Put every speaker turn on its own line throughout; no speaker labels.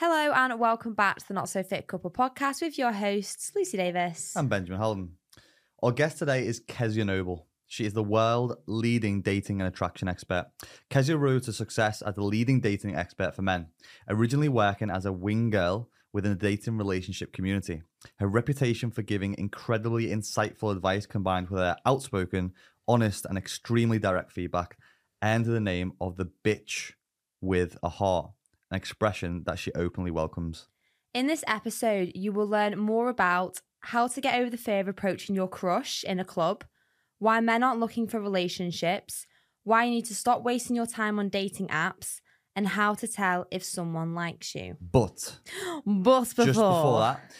Hello and welcome back to the Not So Fit Couple podcast with your hosts, Lucy Davis.
I'm Benjamin Haldon. Our guest today is Kezia Noble. She is the world leading dating and attraction expert. Kezia rose to success as the leading dating expert for men, originally working as a wing girl within the dating relationship community. Her reputation for giving incredibly insightful advice combined with her outspoken, honest, and extremely direct feedback earned her the name of the bitch with a heart, an expression that she openly welcomes.
In this episode, you will learn more about how to get over the fear of approaching your crush in a club, why men aren't looking for relationships, why you need to stop wasting your time on dating apps, and how to tell if someone likes you.
But
But before,
just before that,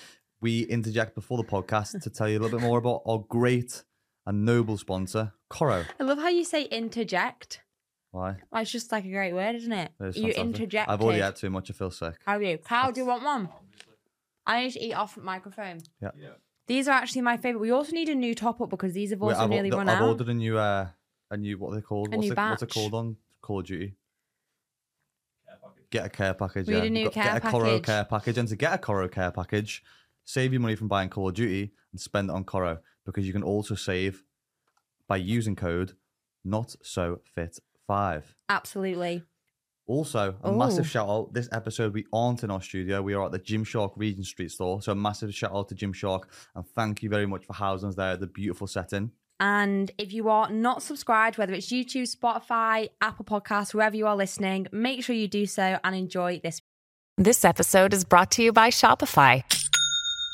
we interject before the podcast to tell you a little bit more about our great and noble sponsor, Koro.
I love how you say interject.
Why?
Well, it's just like a great word, isn't it?
It is
you
fantastic.
interject.
I've already had too much. I feel sick.
How are you? Carl, do you want one? I need to eat off the microphone.
Yeah. Yeah.
These are actually my favorite. We also need a new top up because these have
Wait,
also
I've,
nearly
the-
run
I've
out.
ordered a new, uh, a new what are they called?
A
what's,
new
it, what's it
batch.
called on Call of Duty? Get a care package.
We need
yeah.
a new
Got-
care
get a Koro
package.
care package, and to get a Koro care package, save your money from buying Call of Duty and spend it on Koro because you can also save by using code Not So Fit Five.
Absolutely.
Also, a
Oh.
massive shout out. This episode, we aren't in our studio. We are at the Gymshark Regent Street store. So, a massive shout out to Gymshark. And thank you very much for housing us there at the beautiful setting.
And if you are not subscribed, whether it's YouTube, Spotify, Apple Podcasts, wherever you are listening, make sure you do so and enjoy this.
This episode is brought to you by Shopify.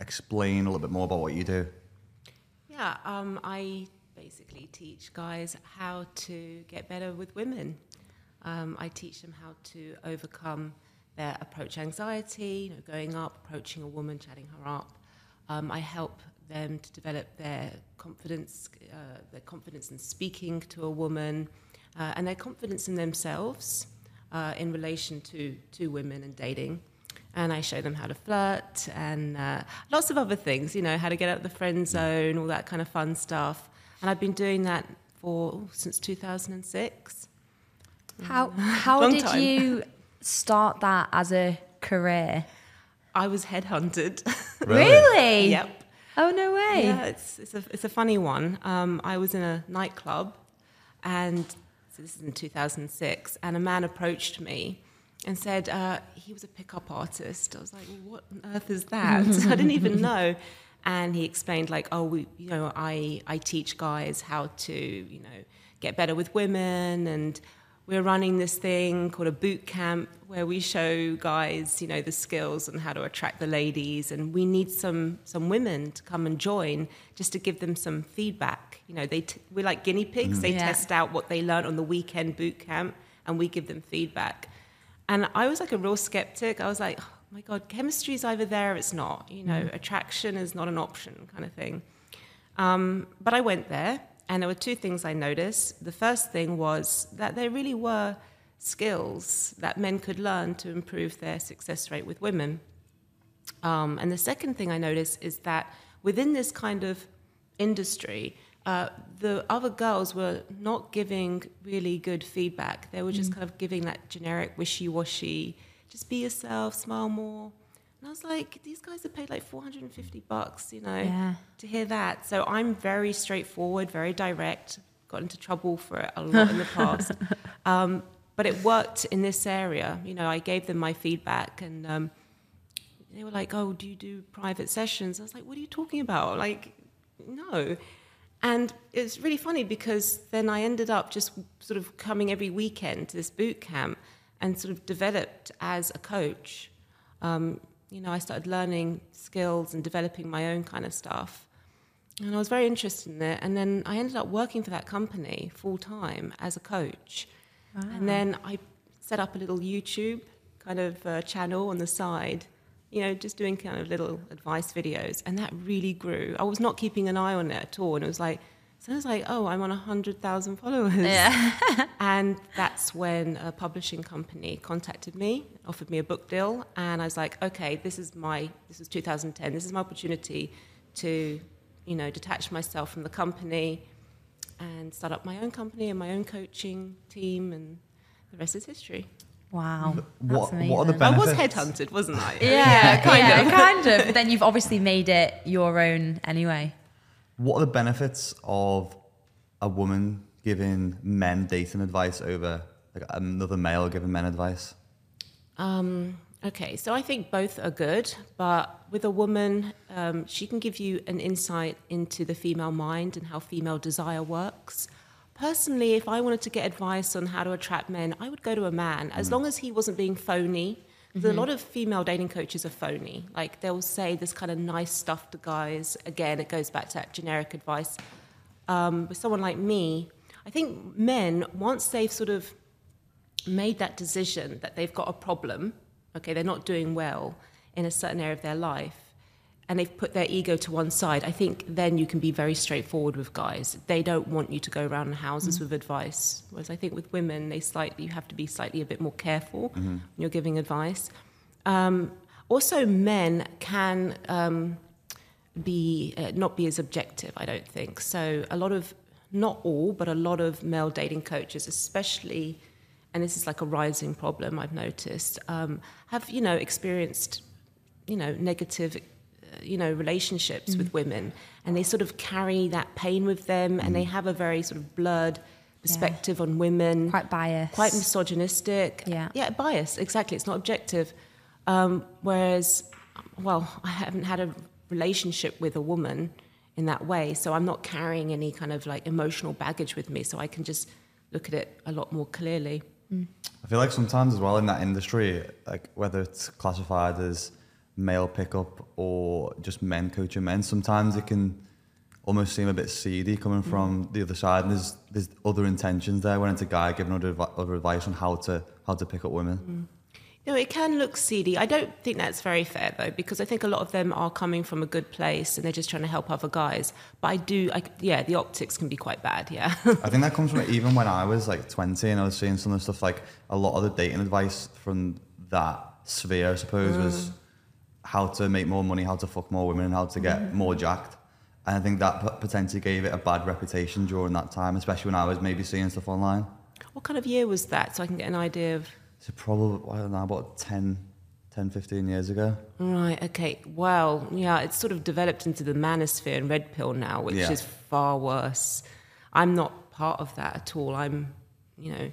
explain a little bit more about what you do?
Yeah, um, I basically teach guys how to get better with women. Um, I teach them how to overcome their approach anxiety, you know, going up, approaching a woman, chatting her up. Um, I help them to develop their confidence, uh, their confidence in speaking to a woman, uh, and their confidence in themselves uh, in relation to to women and dating. And I show them how to flirt and uh, lots of other things, you know, how to get out of the friend zone, all that kind of fun stuff. And I've been doing that for oh, since 2006.
How how did
time.
you start that as a career?
I was headhunted.
Really?
yep.
Oh no way.
Yeah, it's, it's, a, it's a funny one. Um, I was in a nightclub, and so this is in 2006, and a man approached me and said uh, he was a pickup artist. I was like, well, what on earth is that? I didn't even know. And he explained, like, oh, we, you know, I, I teach guys how to, you know, get better with women, and we're running this thing called a boot camp where we show guys, you know, the skills and how to attract the ladies, and we need some some women to come and join just to give them some feedback. You know, they t- we're like guinea pigs. They
Yeah.
test out what they learn on the weekend boot camp, and we give them feedback. And I was like a real skeptic. I was like, oh my god, chemistry is either there, or it's not. You know, attraction is not an option, kind of thing. Um, but I went there, and there were two things I noticed. The first thing was that there really were skills that men could learn to improve their success rate with women. Um, and the second thing I noticed is that within this kind of industry, uh, the other girls were not giving really good feedback. They were just kind of giving that generic wishy washy, just be yourself, smile more. And I was like, these guys are paid like 450 bucks, you know,
Yeah.
to hear that. So I'm very straightforward, very direct. Got into trouble for it a lot in the past. Um, but it worked in this area. You know, I gave them my feedback and um, they were like, "Oh, do you do private sessions?" I was like, "What are you talking about?" Like, no. And it's really funny because then I ended up just sort of coming every weekend to this boot camp and sort of developed as a coach. Um, you know, I started learning skills and developing my own kind of stuff. And I was very interested in it. And then I ended up working for that company full time as a coach. And then I set up a little YouTube kind of uh, channel on the side, you know, just doing kind of little advice videos. And that really grew. I was not keeping an eye on it at all. And it was like, so I was like, oh, I'm on 100,000 followers.
Yeah.
and that's when a publishing company contacted me, offered me a book deal. And I was like, okay, this is my, this is 2010, this is my opportunity to, you know, detach myself from the company and start up my own company and my own coaching team. And the rest is history.
Wow.
What-
That's
what are the
amazing.
I was headhunted, wasn't I?
Yeah,
kind
yeah,
of.
kind of. But then you've obviously made it your own anyway.
What are the benefits of a woman giving men dating advice over like another male giving men advice?
Um, okay, so I think both are good, but with a woman, um, she can give you an insight into the female mind and how female desire works. Personally, if I wanted to get advice on how to attract men, I would go to a man, as long as he wasn't being phony. 'Cause A lot of female dating coaches are phony. Like they'll say this kind of nice stuff to guys. Again, it goes back to that generic advice. Um, with someone like me, I think men, once they've sort of made that decision that they've got a problem, okay, they're not doing well in a certain area of their life, and they've put their ego to one side, I think then you can be very straightforward with guys. They don't want you to go around houses with advice. Whereas I think with women, they slightly you have to be slightly a bit more careful when you're giving advice. Um, also, men can um, be uh, not be as objective. I don't think so. A lot of not all, but a lot of male dating coaches, especially, and this is like a rising problem I've noticed, um, have you know experienced you know negative you know relationships with mm. women, and they sort of carry that pain with them, and they mm. have a very sort of blurred perspective on women
Quite biased.
quite misogynistic.
Yeah.
Yeah, bias, exactly. It's not objective. Um, whereas, well, I haven't had a relationship with a woman in that way, so I'm not carrying any kind of like emotional baggage with me, so I can just look at it a lot more clearly. Mm.
I feel like sometimes as well in that industry, like whether it's classified as male pickup or just men coaching men, sometimes it can almost seem a bit seedy coming mm. from the other side, and there's there's other intentions there when it's a guy giving other, other advice on how to how to pick up women. Mm.
You know, it can look seedy. I don't think that's very fair though, because I think a lot of them are coming from a good place and they're just trying to help other guys. But I do, I, yeah, the optics can be quite bad. Yeah.
I think that comes from even when I was like 20 and I was seeing some of the stuff like a lot of the dating advice from that sphere, I suppose, was mm. How to make more money, how to fuck more women, and how to get mm-hmm. more jacked. And I think that potentially gave it a bad reputation during that time, especially when I was maybe seeing stuff online.
what kind of year was that, so I can get an idea of?
So probably, I don't know, about 10, 10 15 years ago.
Right. Okay. Well, yeah, it's sort of developed into the manosphere and red pill now, which
Yeah.
is far worse. I'm not part of that at all. I'm, you know,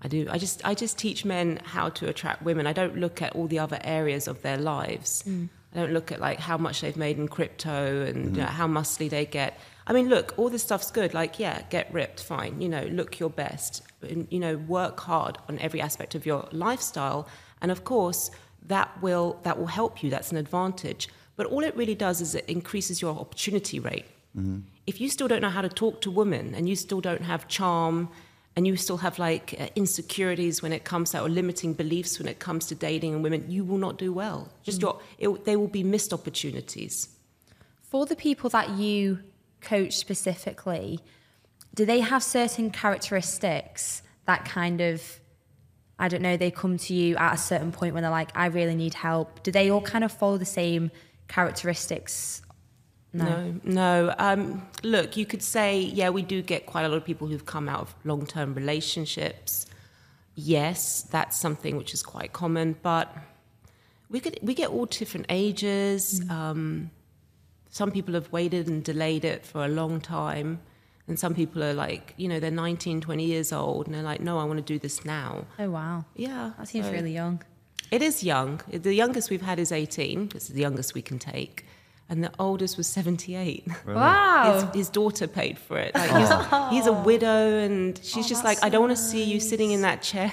I do. I just, I just teach men how to attract women. I don't look at all the other areas of their lives. Mm. I don't look at like how much they've made in crypto and you know, how muscly they get. I mean, look, all this stuff's good. Like, yeah, get ripped, fine. You know, look your best. And, you know, work hard on every aspect of your lifestyle. And of course, that will that will help you. That's an advantage. But all it really does is it increases your opportunity rate. Mm-hmm. If you still don't know how to talk to women and you still don't have charm and you still have like uh, insecurities when it comes to or limiting beliefs when it comes to dating and women, you will not do well. Just your it, they will be missed opportunities.
For the people that you coach specifically, do they have certain characteristics that kind of, I don't know, they come to you at a certain point when they're like, I really need help? Do they all kind of follow the same characteristics?
No, no. Um, look, you could say, yeah, we do get quite a lot of people who've come out of long term relationships. Yes, that's something which is quite common, but we could we get all different ages. Um, some people have waited and delayed it for a long time, and some people are like, you know, they're 19, 20 years old, and they're like, no, I want to do this now.
Oh, wow.
Yeah,
That seems
so-
really young.
It is young. The youngest we've had is 18. It's the youngest we can take. And the oldest was 78.
Wow.
His, his daughter paid for it. Like he's, he's a widow, and she's just like, I don't want to see you sitting in that chair.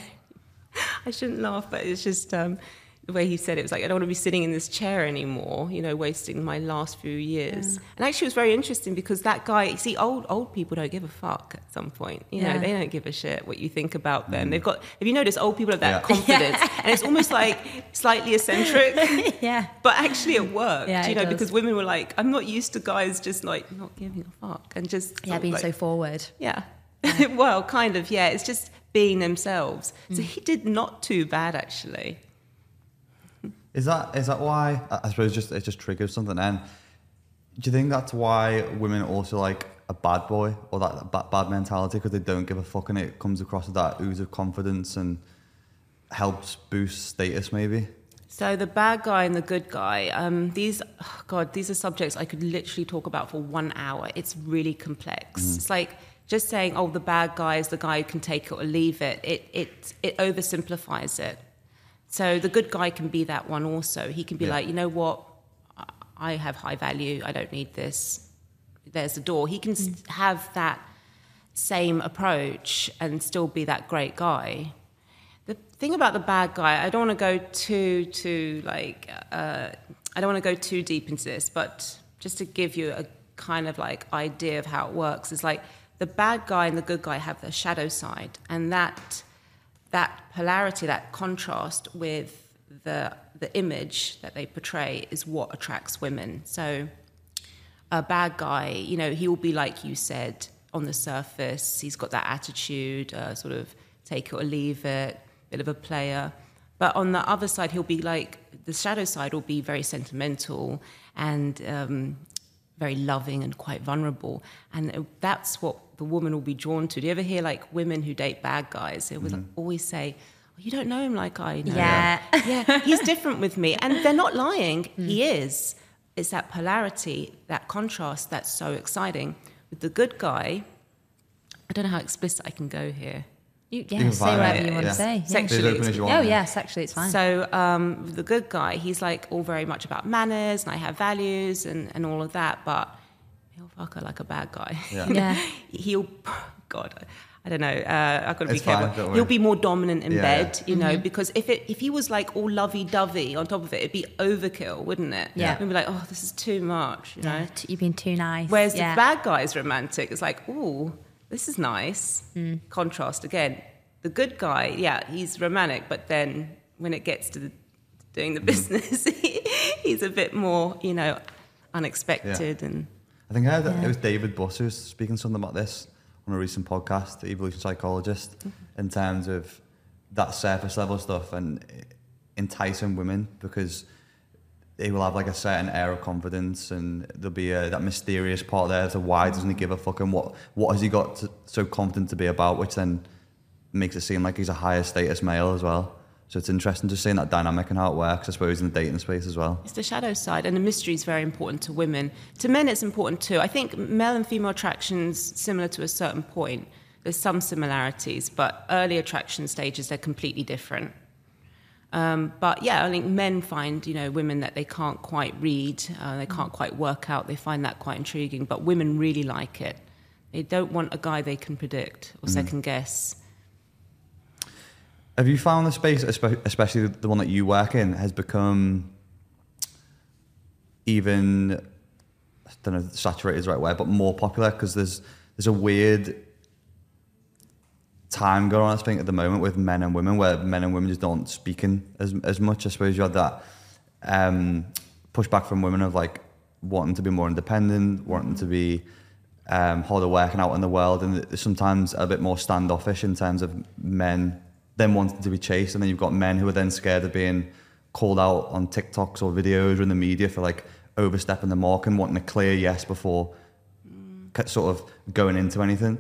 I shouldn't laugh, but it's just um, the way he said it was like, I don't want to be sitting in this chair anymore, you know, wasting my last few years. And actually, it was very interesting because that guy, you see, old old people don't give a fuck at some point. You know, they don't give a shit what you think about them. They've got, have you noticed, old people have that
Yeah.
confidence, and it's almost like slightly eccentric.
yeah.
But actually, it worked,
Yeah,
you know, because women were like, I'm not used to guys just like not giving a fuck and just
Yeah, being
like-
so forward.
yeah. well, kind of, yeah. It's just being themselves. So
Mm.
he did not too bad, actually.
Is that is that why? I suppose just it just triggers something. And do you think that's why women also like a bad boy or that, bad, bad mentality because they don't give a fuck and it comes across as that ooze of confidence and helps boost status maybe?
So the bad guy and the good guy, um, these, oh God, these are subjects I could literally talk about for one hour. It's really complex. It's like just saying, oh, the bad guy is the guy who can take it or leave it. It it it oversimplifies it. So the good guy can be that one also. He can be
Yeah.
like, you know what, I- have high value. I don't need this. There's a door. He can s have that same approach and still be that great guy. The thing about the bad guy, I don't want to go too, too like, uh, I don't want to go too deep into this, but just to give you a kind of like idea of how it works, is like the bad guy and the good guy have the shadow side, and that that polarity, that contrast with the the image that they portray is what attracts women. So a bad guy, you know, he will be like you said on the surface. He's got that attitude, uh, sort of take it or leave it, bit of a player. But on the other side, he'll be like the shadow side will be very sentimental and um, very loving and quite vulnerable. And uh, that's what the woman will be drawn to. Do you ever hear like women who date bad guys? They always, always say, oh, "You don't know him like I know."
Yeah.
yeah, he's different with me. And they're not lying. He is. It's that polarity, that contrast that's so exciting. With the good guy, I don't know how explicit I can go here.
You,
can
yeah, say whatever
it,
you want
yeah.
to say. Yeah.
Sexually
as as you want.
Oh,
yeah.
yes, actually, it's fine.
So um, the good guy, he's like all very much about manners and I have values and, and all of that, but he'll fuck her like a bad guy.
Yeah.
Yeah.
he'll, God, I don't know. Uh, I've got to be
It's fine,
careful.
don't.
He'll be more dominant in
Yeah,
bed, you
Mm-hmm.
know, because if it if he was like all lovey dovey on top of it, it'd be overkill, wouldn't it?
Yeah.
We'd be like, oh, this is too much, you know.
Yeah, You've been too nice.
Whereas
yeah.
the bad guy is romantic. It's like, oh, this is nice.
Mm.
Contrast again. The good guy, yeah, he's romantic, but then when it gets to the, doing
Mm.
the business, he's a bit more, you know, unexpected and
I think I heard that it was David Buss who was speaking something about this on a recent podcast, the evolution psychologist, mm-hmm. in terms of that surface level stuff and enticing women because they will have like a certain air of confidence and there'll be a, that mysterious part there. So why doesn't he give a fuck and what what has he got to, so confident to be about, which then makes it seem like he's a higher status male as well. So it's interesting just seeing that dynamic and how it works, I suppose, in the dating space as well.
It's the shadow side, and the mystery is very important to women. To men, it's important too. I think male and female attractions similar to a certain point. There's some similarities, but early attraction stages they're completely different. Um, but yeah, I think men find you know women that they can't quite read, uh, they can't quite work out. They find that quite intriguing, but women really like it. They don't want a guy they can predict or second guess.
Have you found the space, especially the one that you work in, has become even I don't know saturated is the right word, but more popular because there's there's a weird time going on I think at the moment with men and women where men and women just don't speak in as as much. I suppose you had that um, pushback from women of like wanting to be more independent, wanting to be um, harder working out in the world, and sometimes a bit more standoffish in terms of men then wanting to be chased, and then you've got men who are then scared of being called out on TikToks or videos or in the media for like overstepping the mark and wanting a clear yes before mm. ca- sort of going into anything,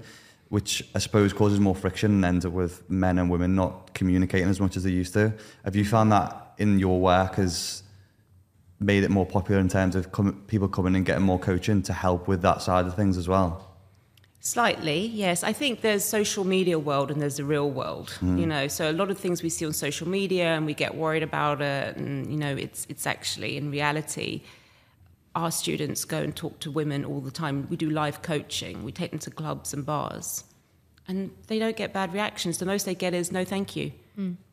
which I suppose causes more friction and ends up with men and women not communicating as much as they used to. Have you mm. found that in your work has made it more popular in terms of com- people coming and getting more coaching to help with that side of things as well?
Slightly, yes. I think there's social media world and there's the real world.
Mm.
You know, so a lot of things we see on social media and we get worried about it, and you know, it's it's actually in reality, our students go and talk to women all the time. We do live coaching. We take them to clubs and bars, and they don't get bad reactions. The most they get is no, thank you.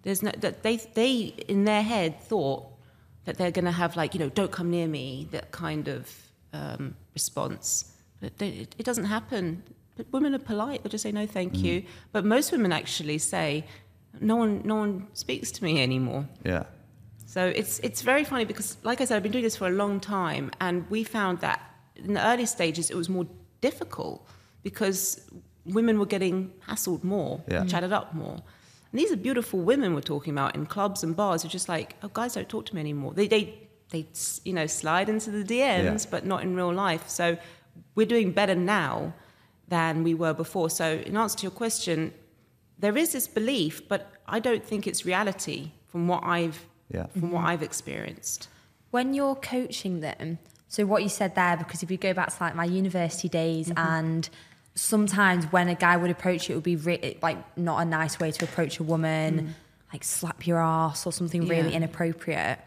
There's no that they they in their head thought that they're going to have like you know, don't come near me, that kind of um, response. But they, it, it doesn't happen. Women are polite; they'll just say no, thank mm-hmm. you. But most women actually say, no one, no one speaks to me anymore.
Yeah.
So it's it's very funny because, like I said, I've been doing this for a long time, and we found that in the early stages it was more difficult because women were getting hassled more,
Yeah. Mm-hmm.
chatted up more. And these are beautiful women we're talking about in clubs and bars. Who are just like, oh, guys don't talk to me anymore. They they they you know slide into the DMs,
Yeah.
but not in real life. So we're doing better now than we were before. So in answer to your question, there is this belief, but I don't think it's reality from what I've
Yeah.
from what mm-hmm. I've experienced.
When you're coaching them, so what you said there, because if you go back to like my university days mm-hmm. and sometimes when a guy would approach you, it would be re- like not a nice way to approach a woman, mm. like slap your ass or something really inappropriate.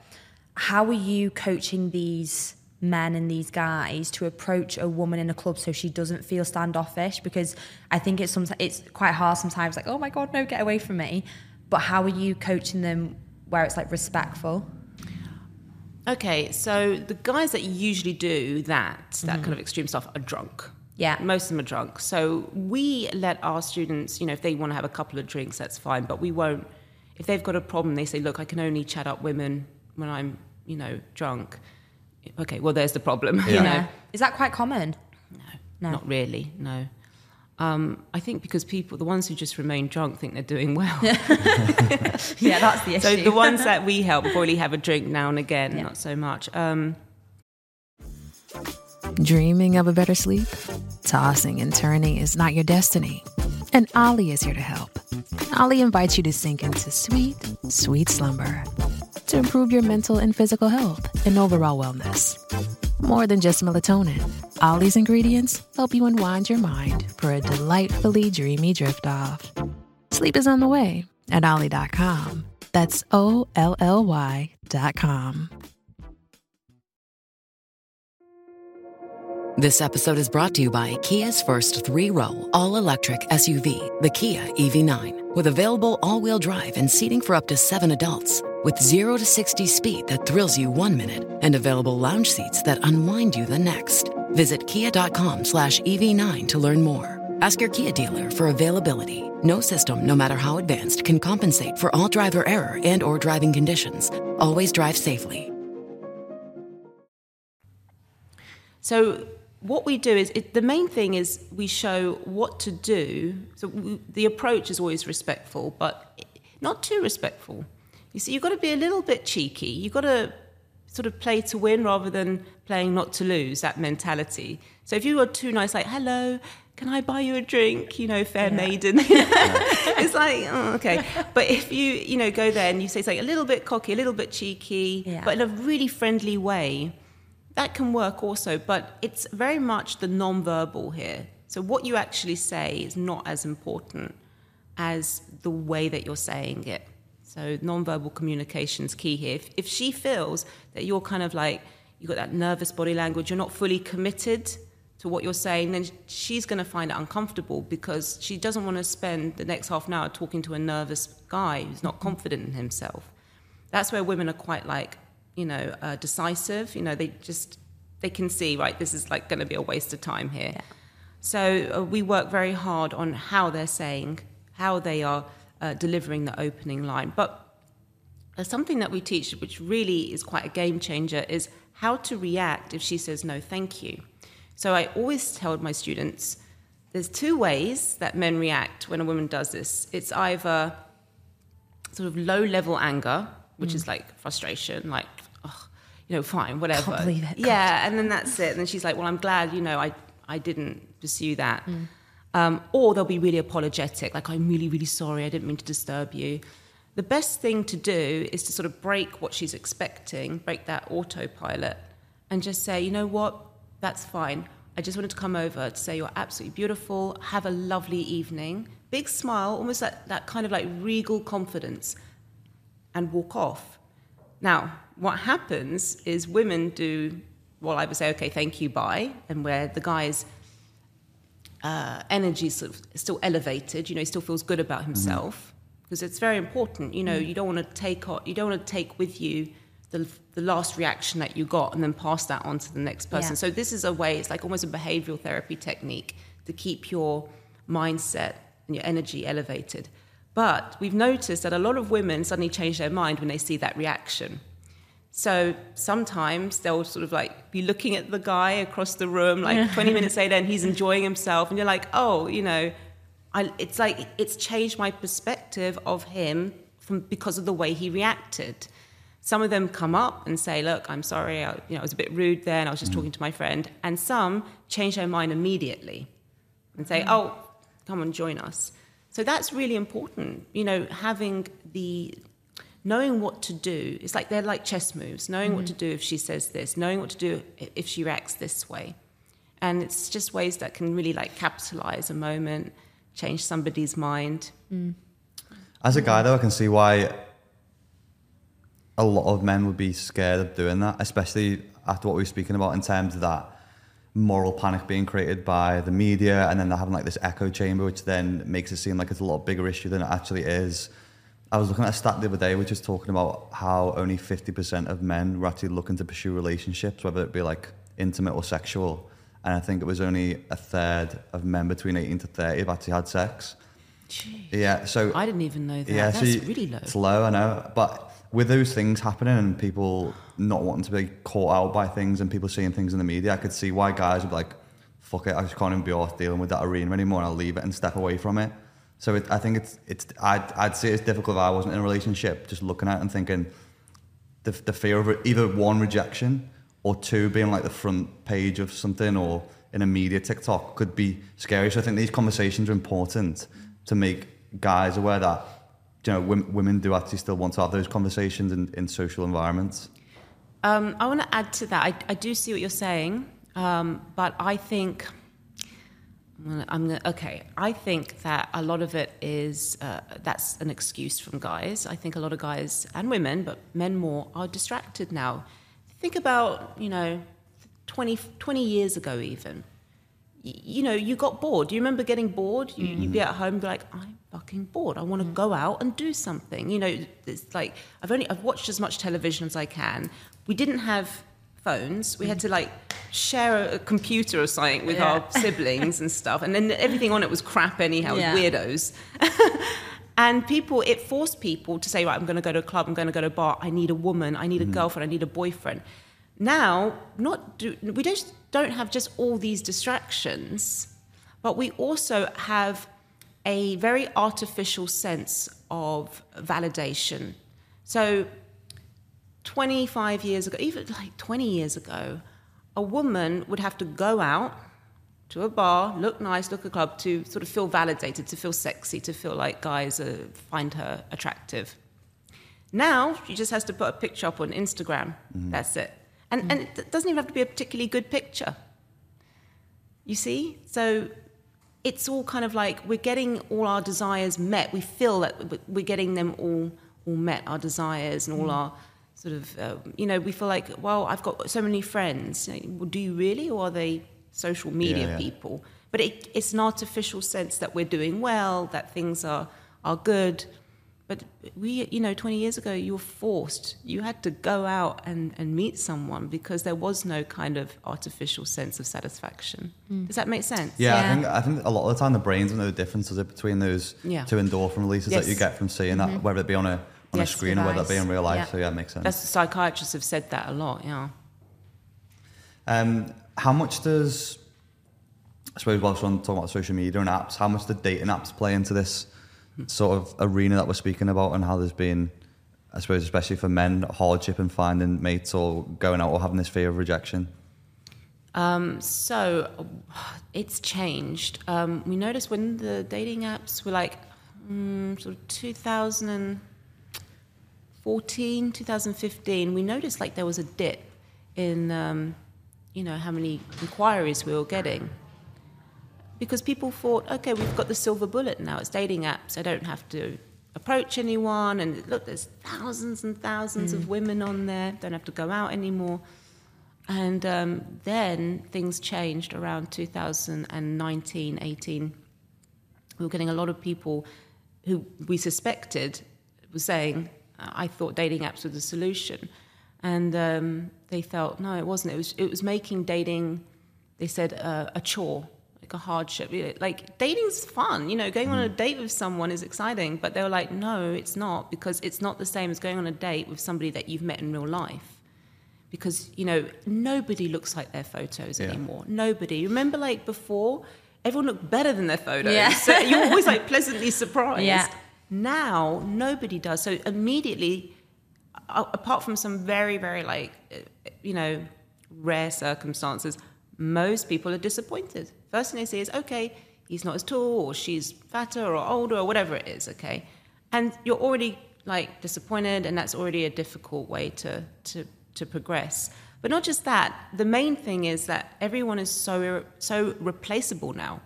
How are you coaching these men and these guys to approach a woman in a club so she doesn't feel standoffish? Because I think it's sometimes it's quite hard sometimes, like, oh my god, no, get away from me. But how are you coaching them where it's like respectful?
Okay, so the guys that usually do that, that mm-hmm. kind of extreme stuff, are drunk.
Yeah.
Most of them are drunk. So we let our students, you know, if they want to have a couple of drinks, that's fine. But we won't, if they've got a problem, they say, look, I can only chat up women when I'm, you know, drunk. Okay, well, there's the problem, you know.
Is that quite common? No. no.
Not really, no. Um, I think because people, the ones who just remain drunk, think they're doing well.
Yeah, that's the issue.
so the ones that we help probably have a drink now and again, not so much. Um,
Dreaming of a better sleep? Tossing and turning is not your destiny. And Olly is here to help. Olly invites you to sink into sweet, sweet slumber to improve your mental and physical health and overall wellness. More than just melatonin, Olly's ingredients help you unwind your mind for a delightfully dreamy drift off. Sleep is on the way at Olly.com. That's O L L Y.com.
This episode is brought to you by Kia's first three row, all electric SUV, the Kia EV9, with available all wheel drive and seating for up to seven adults. With 0 to 60 speed that thrills you one minute and available lounge seats that unwind you the next. Visit kia.com slash EV9 to learn more. Ask your Kia dealer for availability. No system, no matter how advanced, can compensate for all driver error and or driving conditions. Always drive safely.
So what we do is it, the main thing is we show what to do. So we, the approach is always respectful, but not too respectful. You see, you've got to be a little bit cheeky. You've got to sort of play to win rather than playing not to lose. That mentality. So if you are too nice, like hello. Can I buy you a drink? You know, fair maiden. it's like, oh, okay. But if you, you know, go there and you say something a little bit cocky, a little bit cheeky,
Yeah.
but in a really friendly way, that can work also, but it's very much the non-verbal here. So what you actually say is not as important as the way that you're saying it. So non-verbal communication is key here. If, if she feels that you're kind of like you've got that nervous body language, you're not fully committed to what you're saying, then she's going to find it uncomfortable because she doesn't want to spend the next half an hour talking to a nervous guy who's not confident in himself. That's where women are quite like you know uh, decisive. You know they just they can see right this is like going to be a waste of time here. So uh, we work very hard on how they're saying how they are uh, delivering the opening line but something that we teach which really is quite a game changer is how to react if she says no thank you so i always tell my students there's two ways that men react when a woman does this it's either sort of low level anger, which is like frustration, like, oh, you know, fine, whatever.
Mm. believe it, God.
Yeah, and then that's it. And then she's like, well, I'm glad, you know, I, I didn't pursue that. Um, or they'll be really apologetic, like, I'm really, really sorry, I didn't mean to disturb you. The best thing to do is to sort of break what she's expecting, break that autopilot, and just say, you know what, that's fine. I just wanted to come over to say you're absolutely beautiful. Have a lovely evening. Big smile, almost that, that kind of like regal confidence, and walk off. Now, what happens is women do, well, I would say, okay, thank you, bye. And where the guy's uh, energy is sort of still elevated, you know, he still feels good about himself. Because it's very important, you know, you don't want to take on, you don't want to take with you the, the last reaction that you got and then pass that on to the next person.
Yeah.
So this is a way, it's like almost a behavioral therapy technique to keep your mindset and your energy elevated. But we've noticed that a lot of women suddenly change their mind when they see that reaction. So sometimes they'll sort of like be looking at the guy across the room, like 20 minutes later, and he's enjoying himself, and you're like, oh, you know, I, it's like it's changed my perspective of him from because of the way he reacted. Some of them come up and say, "Look, I'm sorry, I, you know, I was a bit rude there, and I was just mm. talking to my friend." And some change their mind immediately and say, "Oh, come and join us." So that's really important. You know, having the knowing what to do. It's like they're like chess moves. Knowing what mm-hmm. to do if she says this, knowing what to do if she reacts this way, and it's just ways that can really like capitalize a moment, change somebody's mind. Mm.
As a guy, though, I can see why a lot of men would be scared of doing that, especially after what we were speaking about in terms of that moral panic being created by the media, and then they're having like this echo chamber, which then makes it seem like it's a lot bigger issue than it actually is. I was looking at a stat the other day, which is talking about how only 50% of men were actually looking to pursue relationships, whether it be like intimate or sexual. And I think it was only a third of men between 18 to 30 have actually had sex. Jeez. Yeah, so
I didn't even know that.
yeah, so you-
really low.
It's low, I know. But with those things happening and people not wanting to be caught out by things and people seeing things in the media, I could see why guys would be like, fuck it, I just can't even be off dealing with that arena anymore and I'll leave it and step away from it. So it, I think it's, it's I'd, I'd say it's difficult if I wasn't in a relationship, just looking at it and thinking the, the fear of either one, rejection, or two, being like the front page of something or in a media TikTok could be scary. So I think these conversations are important to make guys aware that you know women, women do actually still want to have those conversations in, in social environments.
Um, I want to add to that. I, I do see what you're saying, um, but I think I'm gonna, okay. I think that a lot of it is uh, that's an excuse from guys. I think a lot of guys and women, but men more, are distracted now. Think about you know, 20, 20 years ago even. Y- You know, you got bored. Do you remember getting bored? You, You'd be at home, and be like, I'm fucking bored. I want to go out and do something. You know, it's like I've only I've watched as much television as I can. We didn't have phones. We had mm. to like share a, a computer or something with our siblings and stuff, and then everything on it was crap anyhow.
Yeah.
Weirdos. And people, it forced people to say, right, I'm going to go to a club, I'm going to go to a bar. I need a woman, I need a mm-hmm. girlfriend, I need a boyfriend. Now, not do, we don't don't have just all these distractions, but we also have a very artificial sense of validation. So, 25 years ago, even like 20 years ago, a woman would have to go out to a bar, look nice, look a club, to sort of feel validated, to feel sexy, to feel like guys uh, find her attractive. Now she just has to put a picture up on Instagram. That's it, and and it doesn't even have to be a particularly good picture. You see, so it's all kind of like we're getting all our desires met. We feel that we're getting them all all met, our desires and all our sort of, uh, you know, we feel like, well, I've got so many friends. You know, well, do you really, or are they social media
yeah.
people? But it, it's an artificial sense that we're doing well, that things are are good. But we, you know, 20 years ago, you were forced. You had to go out and, and meet someone because there was no kind of artificial sense of satisfaction. Does that make sense?
Yeah, I think I think a lot of the time the brains don't know the differences between those
Yeah.
two endorphin releases that you get from seeing that, whether it be on a on
Yes,
a screen or whether it be in real life.
Yeah.
So yeah, it makes sense.
That's psychiatrists have said that a lot. Yeah.
Um, how much does I suppose whilst we're on talking about social media and apps, how much do dating apps play into this sort of arena that we're speaking about, and how there's been, I suppose, especially for men, hardship in finding mates or going out or having this fear of rejection?
Um, so it's changed. Um, we noticed when the dating apps were like mm, sort of 2014, 2015, we noticed like there was a dip in um, you know, how many inquiries we were getting. Because people thought, okay, we've got the silver bullet now. It's dating apps. I don't have to approach anyone. And look, there's thousands and thousands of women on there. Don't have to go out anymore. And um, then things changed around 2019, 18. We were getting a lot of people who we suspected were saying, I thought dating apps were the solution. And um, they felt, no, it wasn't. It was, it was making dating, they said, uh, a chore, like a hardship. Like, dating's fun. You know, going on a date with someone is exciting. But they were like, no, it's not, because it's not the same as going on a date with somebody that you've met in real life because you know nobody looks like their photos
Yeah.
anymore. Nobody. Remember, like before, everyone looked better than their photos.
Yeah.
So you're always like pleasantly surprised.
Yeah.
Now nobody does. So immediately, apart from some very, very like you know rare circumstances, most people are disappointed. First thing they say is okay, he's not as tall, or she's fatter, or older, or whatever it is. Okay, and you're already like disappointed, and that's already a difficult way to to to progress. But not just that. The main thing is that everyone is so so replaceable now.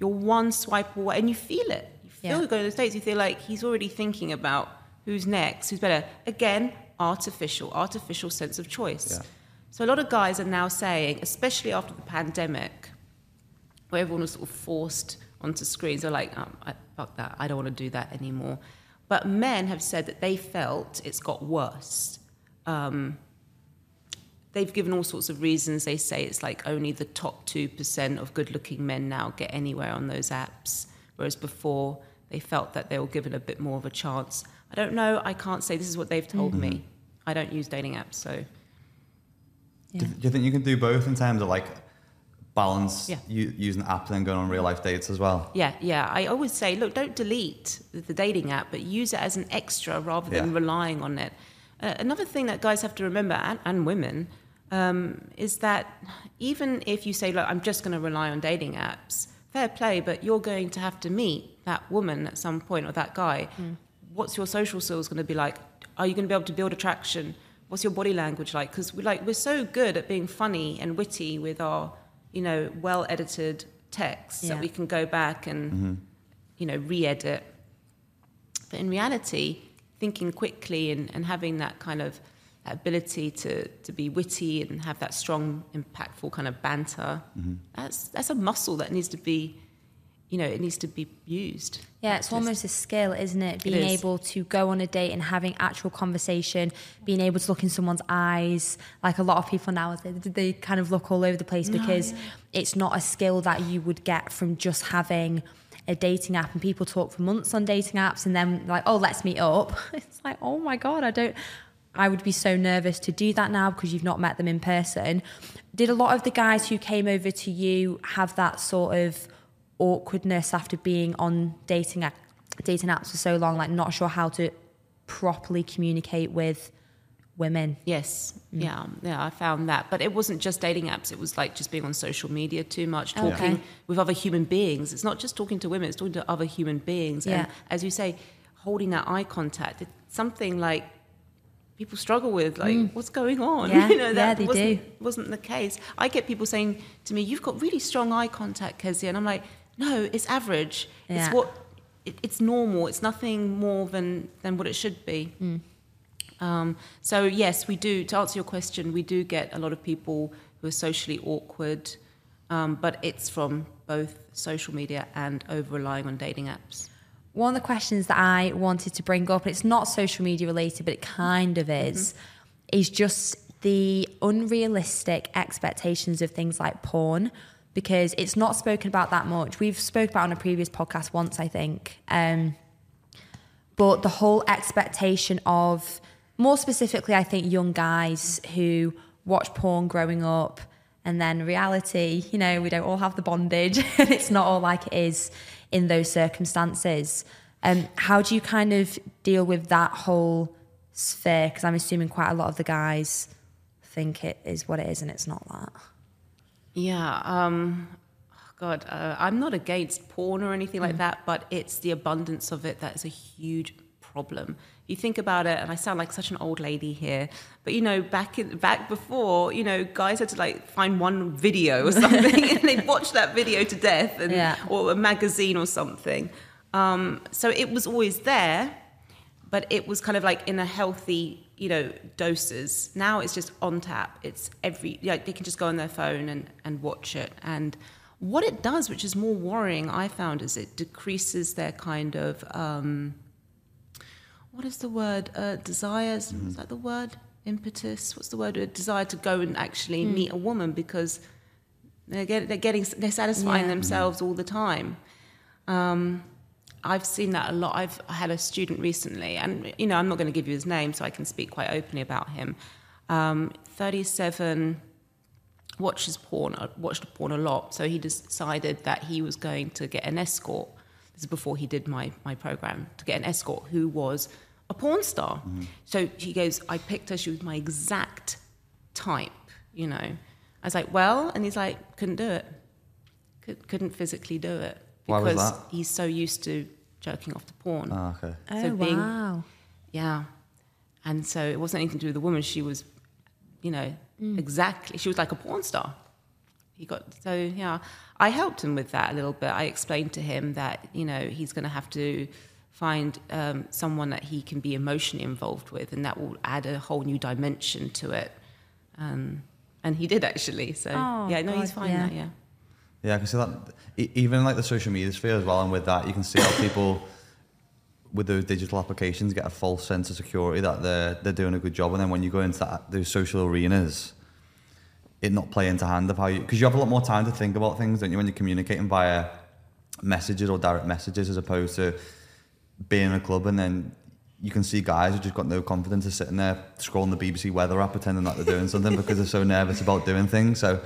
You're one swipe away, and you feel it. You feel
Yeah.
you go to the states. You feel like he's already thinking about who's next, who's better. Again, artificial, artificial sense of choice.
Yeah.
So a lot of guys are now saying, especially after the pandemic, where everyone was sort of forced onto screens, they're like, um, I, fuck that, I don't want to do that anymore. But men have said that they felt it's got worse. Um, they've given all sorts of reasons. They say it's like only the top 2% of good looking men now get anywhere on those apps, whereas before they felt that they were given a bit more of a chance. I don't know. I can't say this is what they've told me. I don't use dating apps, so
Do, do you think you can do both in terms of like balance
Yeah.
u- using apps and going on real life dates as well?
Yeah, yeah. I always say, look, don't delete the, the dating app, but use it as an extra rather than
Yeah.
relying on it. Uh, another thing that guys have to remember, and, and women, um, is that even if you say, look, I'm just going to rely on dating apps, fair play, but you're going to have to meet that woman at some point or that guy. Hmm. What's your social skills going to be like? Are you going to be able to build attraction? What's your body language like? Because we like we're so good at being funny and witty with our, you know, well edited texts
Yeah.
that we can go back and, mm-hmm. you know, re-edit. But in reality, thinking quickly and, and having that kind of ability to, to be witty and have that strong, impactful kind of banter, mm-hmm. that's, that's a muscle that needs to be, you know, it needs to be used.
Yeah, it's
Just-
almost a skill, isn't it? Being
is.
able to go on a date and having actual conversation, being able to look in someone's eyes. Like a lot of people now, they, they kind of look all over the place because it's not a skill that you would get from just having a dating app. And people talk for months on dating apps and then like, oh, let's meet up. It's like, oh my God, I don't. I would be so nervous to do that now because you've not met them in person. Did a lot of the guys who came over to you have that sort of awkwardness after being on dating dating apps for so long, like not sure how to properly communicate with women?
Yes, mm. yeah, yeah, I found that. But it wasn't just dating apps, it was like just being on social media too much, talking
Okay.
with other human beings. It's not just talking to women, it's talking to other human beings.
Yeah.
And as you say, holding that eye contact, it's something like people struggle with, like, what's going on?
Mm. Yeah,
you know,
yeah,
that
they
wasn't, wasn't the case. I get people saying to me, You've got really strong eye contact, Kezia. And I'm like, No, it's average.
Yeah.
It's what it, it's normal. It's nothing more than, than what it should be.
Mm.
Um, so yes, we do. To answer your question, we do get a lot of people who are socially awkward, um, but it's from both social media and over relying on dating apps.
One of the questions that I wanted to bring up, and it's not social media related, but it kind of is, is just the unrealistic expectations of things like porn because it's not spoken about that much. We've spoke about it on a previous podcast once, I think. Um, but the whole expectation of, more specifically, I think young guys who watch porn growing up and then reality, you know, we don't all have the bondage and it's not all like it is in those circumstances. Um, how do you kind of deal with that whole sphere? Because I'm assuming quite a lot of the guys think it is what it is and it's not that.
Yeah. Um, God, uh, I'm not against porn or anything like that, but it's the abundance of it that is a huge problem. You think about it, and I sound like such an old lady here, but you know, back in back before, you know, guys had to like find one video or something, and they'd watch that video to death, and
Yeah.
or a magazine or something. Um, so it was always there, but it was kind of like in a healthy, you know, doses. Now it's just on tap. It's every, yeah, they can just go on their phone and, and watch it. And what it does, which is more worrying, I found, is it decreases their kind of, um, what is the word? Uh, desires? Is that the word? Impetus? What's the word? A desire to go and actually meet a woman because they're, get, they're getting, they're satisfying
Yeah.
themselves all the time. Um, I've seen that a lot. I've had a student recently, and you know, I'm not going to give you his name, so I can speak quite openly about him. Um, 37, watches porn, uh, watched porn a lot, so he decided that he was going to get an escort. This is before he did my my program to get an escort who was a porn star. So he goes, I picked her. She was my exact type. You know, I was like, well, and he's like, couldn't do it. Could, couldn't physically do it
Why was
because
that?
he's so used to jerking off the porn.
Ah, okay.
Oh,
So being-
wow.
Yeah. And so it wasn't anything to do with the woman. She was, you know, exactly. She was like a porn star. He got so yeah. I helped him with that a little bit. I explained to him that you know he's going to have to find um, someone that he can be emotionally involved with, and that will add a whole new dimension to it. Um, and he did actually. So
Oh,
yeah, no, he's fine
yeah.
now. Yeah.
Yeah, I can see that. E- Even like the social media sphere as well, and with that, you can see how people with those digital applications get a false sense of security that they're they're doing a good job, and then when you go into that, those social arenas, it not play into hand of how you because you have a lot more time to think about things, don't you, when you're communicating via messages or direct messages as opposed to being in a club and then you can see guys who just got no confidence of sitting there scrolling the BBC weather app pretending that they're doing something because they're so nervous about doing things. So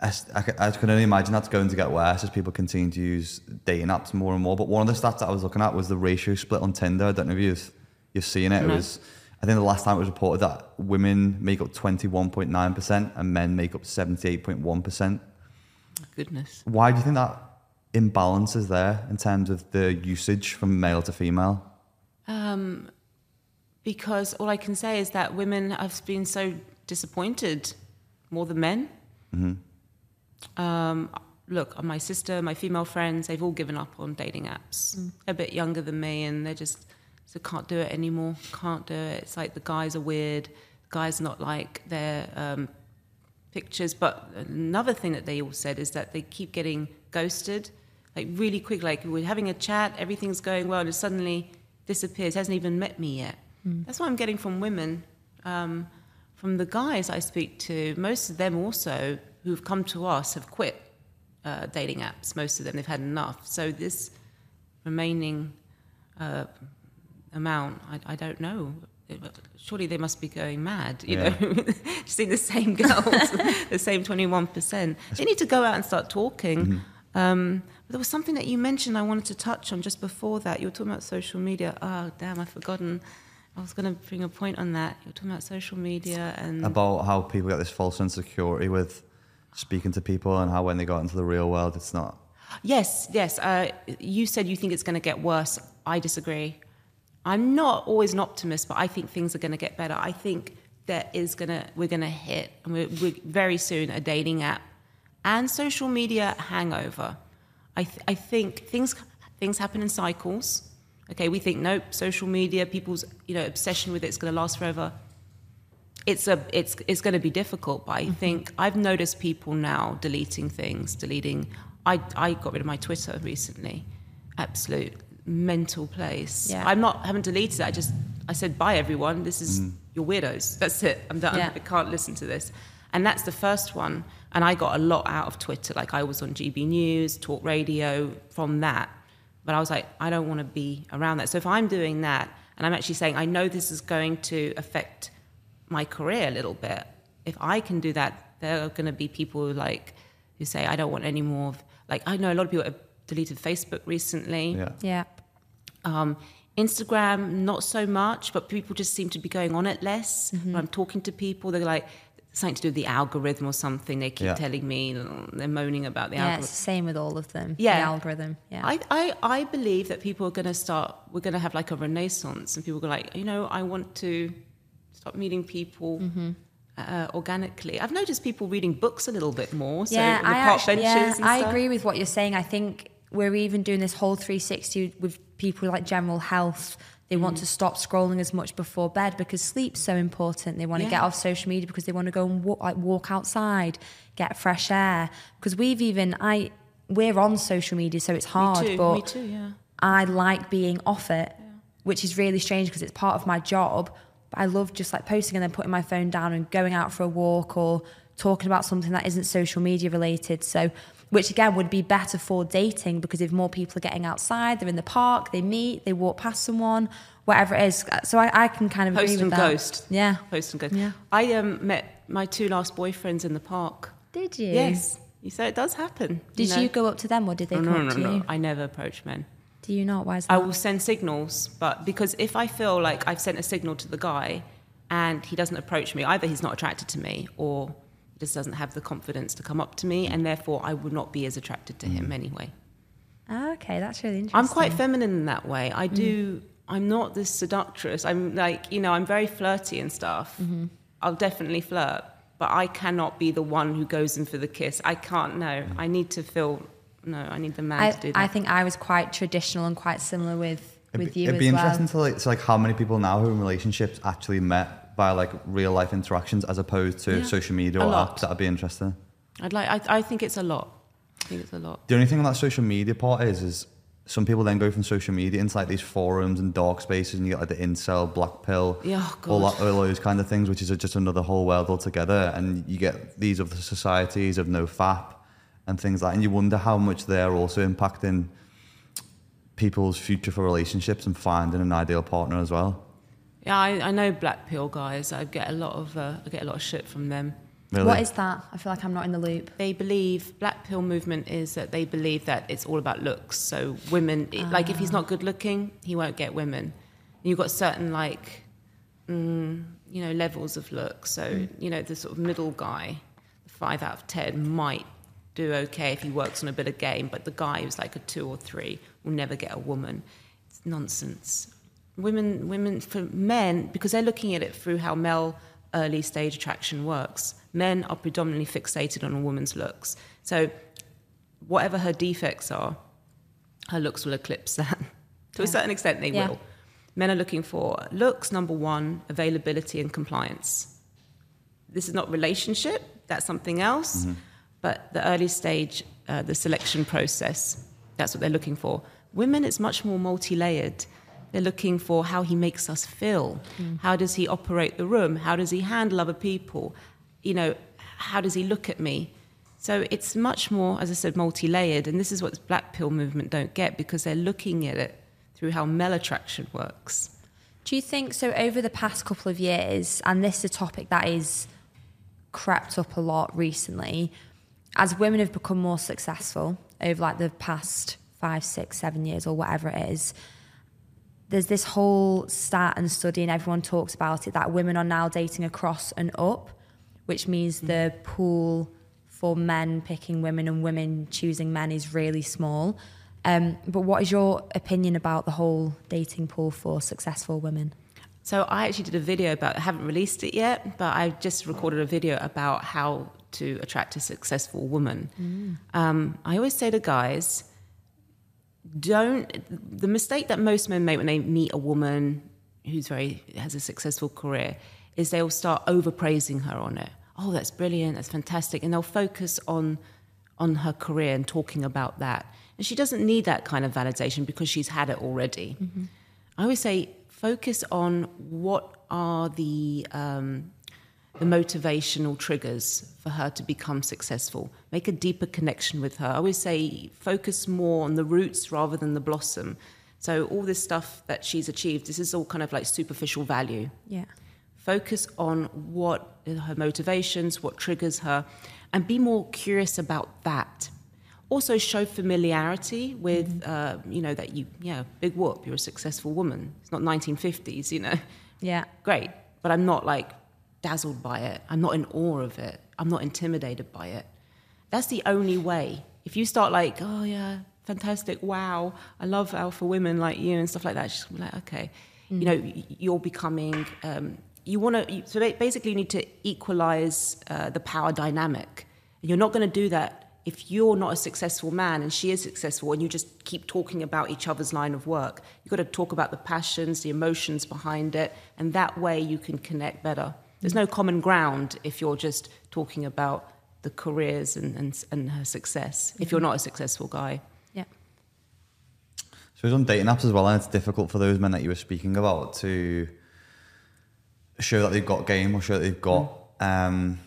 I can only imagine that's going to get worse as people continue to use dating apps more and more. But one of the stats that I was looking at was the ratio split on Tinder. I don't know if you've, you've seen it. It was, I think the last time it was reported that women make up 21.9% and men make up 78.1%.
Goodness.
Why do you think that imbalance is there in terms of the usage from male to female?
Um, because all I can say is that women have been so disappointed more than men. Um, look, my sister, my female friends, they've all given up on dating apps. They're a bit younger than me, and they're just so can't do it anymore. Can't do it. It's like the guys are weird. The guys not like their um, pictures. But another thing that they all said is that they keep getting ghosted, like really quick. Like we're having a chat, everything's going well, and it suddenly disappears. Hasn't even met me yet. That's what I'm getting from women. Um, from the guys I speak to, most of them also who've come to us have quit uh, dating apps. Most of them they've had enough. So this remaining uh, amount, I, I don't know. Surely they must be going mad, you
Yeah.
know, seeing the same girls, the same 21%. They need to go out and start talking. Um, but there was something that you mentioned I wanted to touch on just before that. You were talking about social media. Oh, damn, I've forgotten. I was going to bring a point on that. You were talking about social media and.
About how people get this false insecurity with speaking to people and how when they go out into the real world, it's not.
Yes, yes. Uh, you said you think it's going to get worse. I disagree. I'm not always an optimist, but I think things are going to get better. I think there is going to we're going to hit, and we're, we're very soon a dating app and social media hangover. I th- I think things things happen in cycles. Okay, we think nope, social media, people's you know obsession with it's going to last forever it's a it's it's going to be difficult but i mm-hmm. think i've noticed people now deleting things deleting i i got rid of my twitter recently absolute mental place
Yeah.
i'm not haven't deleted it i just i said bye everyone this is mm. your weirdos that's it i'm done
Yeah.
i can't listen to this and that's the first one and i got a lot out of twitter like i was on gb news talk radio from that but i was like i don't want to be around that so if i'm doing that and i'm actually saying i know this is going to affect my career a little bit. If I can do that, there are going to be people who like who say, "I don't want any more." Of, like I know a lot of people have deleted Facebook recently.
Yeah.
Yeah.
Um, Instagram, not so much, but people just seem to be going on it less. When I'm talking to people, they're like, something to do with the algorithm or something. They keep
Yeah.
telling me they're moaning about the
Yeah,
algorithm.
the same with all of them.
Yeah.
The algorithm. Yeah.
I, I, I believe that people are going to start, we're going to have like a renaissance and people are like, you know, I want to start meeting people
Mm-hmm.
uh, organically. I've noticed people reading books a little bit more. So
yeah, I actually,
benches
yeah, I agree with what you're saying. I think we're even doing this whole 360 with people like general health. They want
Mm.
to stop scrolling as much before bed because sleep's so important. They want to get off social media because they want to go and walk, like walk outside, get fresh air. Because we've even I we're on social media, so it's hard.
Too,
but
me too, yeah.
I like being off it, which is really strange because it's part of my job. But I love just like posting and then putting my phone down and going out for a walk or talking about something that isn't social media related. So, which again would be better for dating because if more people are getting outside, they're in the park, they meet, they walk past someone, whatever it is. So I, I can kind of agree
Post
with
and
that.
ghost.
Yeah.
Post and ghost.
Yeah.
I um, met my two last boyfriends in the park.
Did you?
Yes. You So it does happen.
Did
know.
you go up to them or did they
Oh,
come
no,
up
no,
to
no.
you?
I never approach men.
Do you not? Why is that?
I will send signals, but because if I feel like I've sent a signal to the guy and he doesn't approach me, either he's not attracted to me or just doesn't have the confidence to come up to me, and therefore I would not be as attracted to him mm. anyway.
Ah, okay, that's really interesting.
I'm quite feminine in that way. I mm. do. I'm not this seductress. I'm like, you know, I'm very flirty and stuff. Mm-hmm. I'll definitely flirt, but I cannot be the one who goes in for the kiss. I can't. No, mm. I need to feel. No, I need the man
I,
to do that.
I think I was quite traditional and quite similar with with
It'd be,
you
it'd
as
be
well.
interesting to like, to like how many people now who are in relationships actually met by like real life interactions as opposed to
Yeah.
social media
A
or
lot.
apps. That'd be interesting.
I'd like. I, I think it's a lot. I think it's a lot.
The only thing on that social media part is, is some people then go from social media into like these forums and dark spaces, and you get like the incel, black pill,
Yeah, oh,
all, that, all those kind of things, which is just another whole world altogether. And you get these other societies of NoFap and things like, that, and you wonder how much they're also impacting people's future for relationships and finding an ideal partner as well.
Yeah, I, I know black pill guys. I get a lot of. Uh, I get a lot of shit from them.
Really.
What is that? I feel like I'm not in the loop.
They believe black pill movement is that they believe that it's all about looks. So women, it- like if he's not good looking, he won't get women. You've got certain like, mm, you know, levels of look. So you know, the sort of middle guy, the five out of ten might do okay if he works on a bit of game, but the guy who's like a two or three will never get a woman. It's nonsense. Women, women for men because they're looking at it through how male early stage attraction works. Men are predominantly fixated on a woman's looks. So, whatever her defects are, her looks will eclipse that. to a certain extent, they
Yeah.
will. Men are looking for looks, number one, availability and compliance. This is not relationship, that's something else. But the early stage, uh, the selection process, that's what they're looking for. Women, it's much more multi layered. They're looking for how he makes us feel. Mm. How does he operate the room? How does he handle other people? You know, how does he look at me? So it's much more, as I said, multi layered. And this is what the black pill movement don't get because they're looking at it through how male attraction works.
Do you think so? Over the past couple of years, and this is a topic that is crept up a lot recently, as women have become more successful over like the past five, six, seven years, or whatever it is. There's this whole stat and study, and everyone talks about it that women are now dating across and up, which means the pool for men picking women and women choosing men is really small. Um, but what is your opinion about the whole dating pool for successful women?
So I actually did a video about. I haven't released it yet, but I just recorded a video about how to attract a successful woman. Um, I always say to guys, don't. The mistake that most men make when they meet a woman who's very has a successful career is they'll start overpraising her on it. Oh, that's brilliant. That's fantastic, and they'll focus on on her career and talking about that. And she doesn't need that kind of validation because she's had it already. I always say focus on what are the um, the motivational triggers for her to become successful. Make a deeper connection with her. I always say focus more on the roots rather than the blossom. So all this stuff that she's achieved, this is all kind of like superficial value.
Yeah.
Focus on what her motivations, what triggers her, and be more curious about that. Also, show familiarity with, uh, you know, that you, yeah, big whoop, you're a successful woman. It's not 1950s, you know.
Yeah.
Great, but I'm not like dazzled by it. I'm not in awe of it. I'm not intimidated by it. That's the only way. If you start like, oh yeah, fantastic, wow, I love alpha women like you and stuff like that, just like, okay, you know, you're becoming. Um, you want to. So basically, you need to equalize uh, the power dynamic. And you're not going to do that if you're not a successful man and she is successful and you just keep talking about each other's line of work. You've got to talk about the passions, the emotions behind it, and that way you can connect better. There's no common ground if you're just talking about the careers and, and, and her success, if you're not a successful guy.
Yeah.
So it's on dating apps as well, and it's difficult for those men that you were speaking about to show that they've got game or show that they've got um,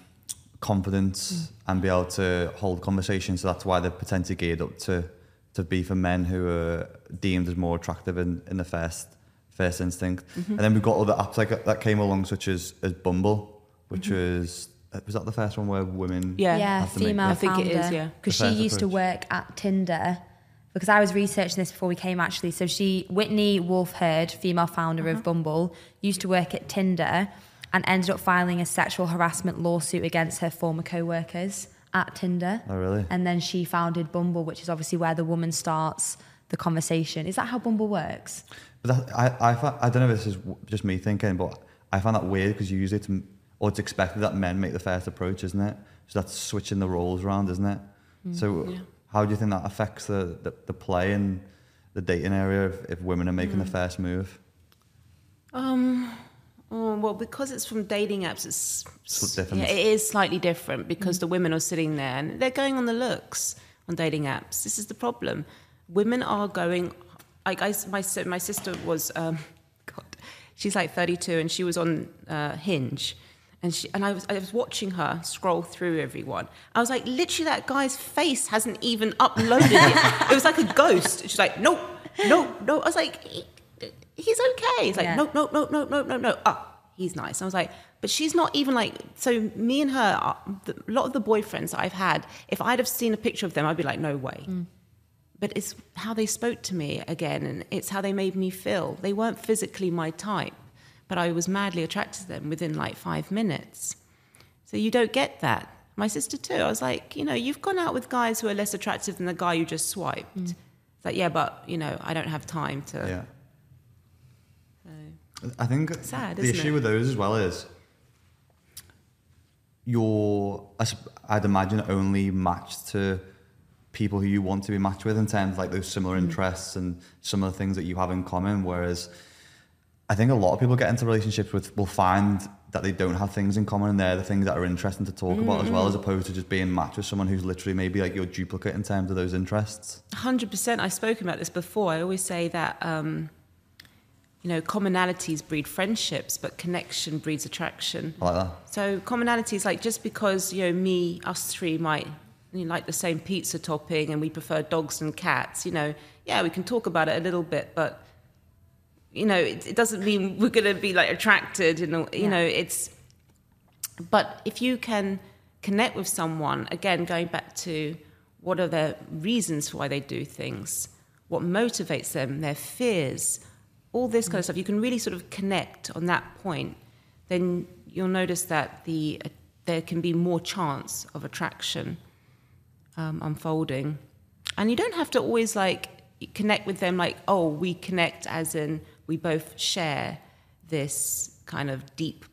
confidence and be able to hold conversations. So that's why they're potentially geared up to to be for men who are deemed as more attractive in, in the first first instinct. Mm-hmm. And then we've got other apps like that came along, such as as Bumble, which mm-hmm. was uh, was that the first one where women
Yeah.
yeah,
have make
female
I think
founder.
it is, yeah.
Because she
first
used to work at Tinder. Because I was researching this before we came actually. So she, Whitney Wolfe Herd, female founder
Uh-huh.
of Bumble, used to work at Tinder and ended up filing a sexual harassment lawsuit against her former co-workers at Tinder.
Oh, really?
And then she founded Bumble, which is obviously where the woman starts the conversation. Is that how Bumble works?
But that, I, I, fi- I don't know if this is just me thinking, but I find that weird because you usually, to, or it's expected that men make the first approach, isn't it? So that's switching the roles around, isn't it? Mm, so how do you think that affects the, the, the play in the dating area if, if women are making the mm. first move?
Um, oh, well, because it's from dating apps, it's
It's different.
Yeah, it is slightly different because mm. the women are sitting there and they're going on the looks on dating apps. This is the problem. Women are going. Like I, my my sister was, um, God, she's like 32 and she was on uh, Hinge. And, she, and I, was, I was watching her scroll through everyone. I was like, literally, that guy's face hasn't even uploaded it. It was like a ghost. She's like, nope, nope, no. I was like, he, he's okay. He's like,
Yeah.
nope, nope, nope, nope, nope, nope, no. Ah, he's nice. I was like, but she's not even like. So me and her, uh, a lot of the boyfriends that I've had, if I'd have seen a picture of them, I'd be like, no way. But it's how they spoke to me again, and it's how they made me feel. They weren't physically my type, but I was madly attracted to them within like five minutes. So you don't get that. My sister too. I was like, you know, you've gone out with guys who are less attractive than the guy you just swiped. Mm. It's like, yeah, but you know, I don't have time to.
Yeah. I think
Sad,
the issue
it?
with those as well is you're, I sup- I'd imagine, only matched to people who you want to be matched with in terms of like those similar
Mm.
interests and some of the things that you have in common. Whereas I think a lot of people get into relationships with will find that they don't have things in common and they're the things that are interesting to talk about as well, as opposed to just being matched with someone who's literally maybe like your duplicate in terms of those interests.
Hundred percent. I've spoken about this before. I always say that um, you know commonalities breed friendships, but connection breeds attraction.
I like that.
So commonalities like just because you know me, us three might you like the same pizza topping and we prefer dogs and cats. You know, yeah, we can talk about it a little bit, but you know, it, it doesn't mean we're going to be like attracted. You know, you know, it's. But if you can connect with someone, again, going back to what are their reasons for why they do things, what motivates them, their fears, all this kind of stuff, you can really sort of connect on that point, then you'll notice that the uh, there can be more chance of attraction um, unfolding. And you don't have to always like connect with them like, oh, we connect as in we both share this kind of deep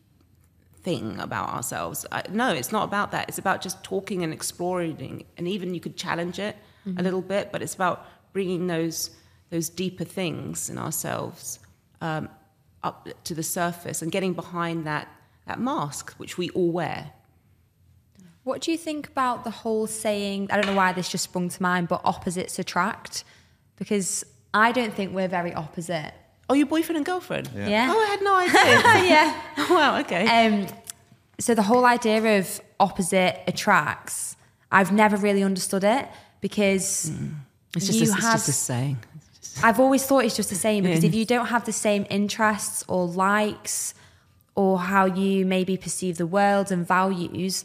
thing about ourselves. I, no, it's not about that. It's about just talking and exploring, and even you could challenge it a little bit. But it's about bringing those those deeper things in ourselves um, up to the surface and getting behind that that mask which we all wear.
What do you think about the whole saying? I don't know why this just sprung to mind, but opposites attract, because I don't think we're very opposite.
Oh, your boyfriend and girlfriend?
Yeah.
Oh, I had no idea.
yeah.
wow. Okay.
Um, so the whole idea of opposite attracts, I've never really understood it because
it's just,
you
a, it's
have.
just a saying.
I've always thought it's just the same because if you don't have the same interests or likes or how you maybe perceive the world and values,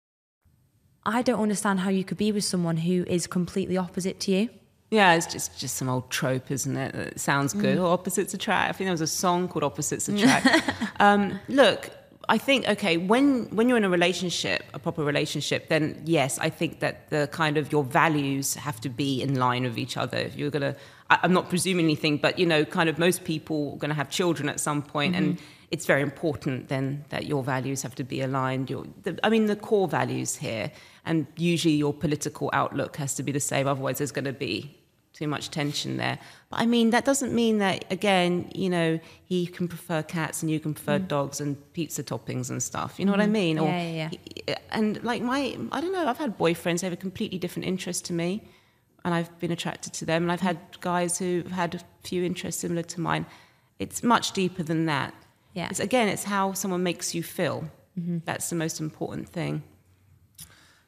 I don't understand how you could be with someone who is completely opposite to you.
Yeah, it's just just some old trope, isn't it? It sounds good.
Mm.
Oh, opposites attract. I think there was a song called "Opposites Attract." um, look, I think okay when when you're in a relationship, a proper relationship, then yes, I think that the kind of your values have to be in line with each other. If you're gonna, I, I'm not presuming anything, but you know, kind of most people are gonna have children at some point, and it's very important then that your values have to be aligned. Your, the, I mean, the core values here, and usually your political outlook has to be the same. Otherwise, there's going to be too much tension there. But I mean, that doesn't mean that, again, you know, he can prefer cats and you can prefer mm. dogs and pizza toppings and stuff. You know what I mm. mean?
Mm. Yeah, yeah,
he- uh, and like my, I don't know, I've had boyfriends, they have a completely different interest to me and I've been attracted to them. And I've had guys who've had a few interests similar to mine. It's much deeper than that.
Yeah.
It's, again, it's how someone makes you feel. Mm-hmm. That's the most important thing.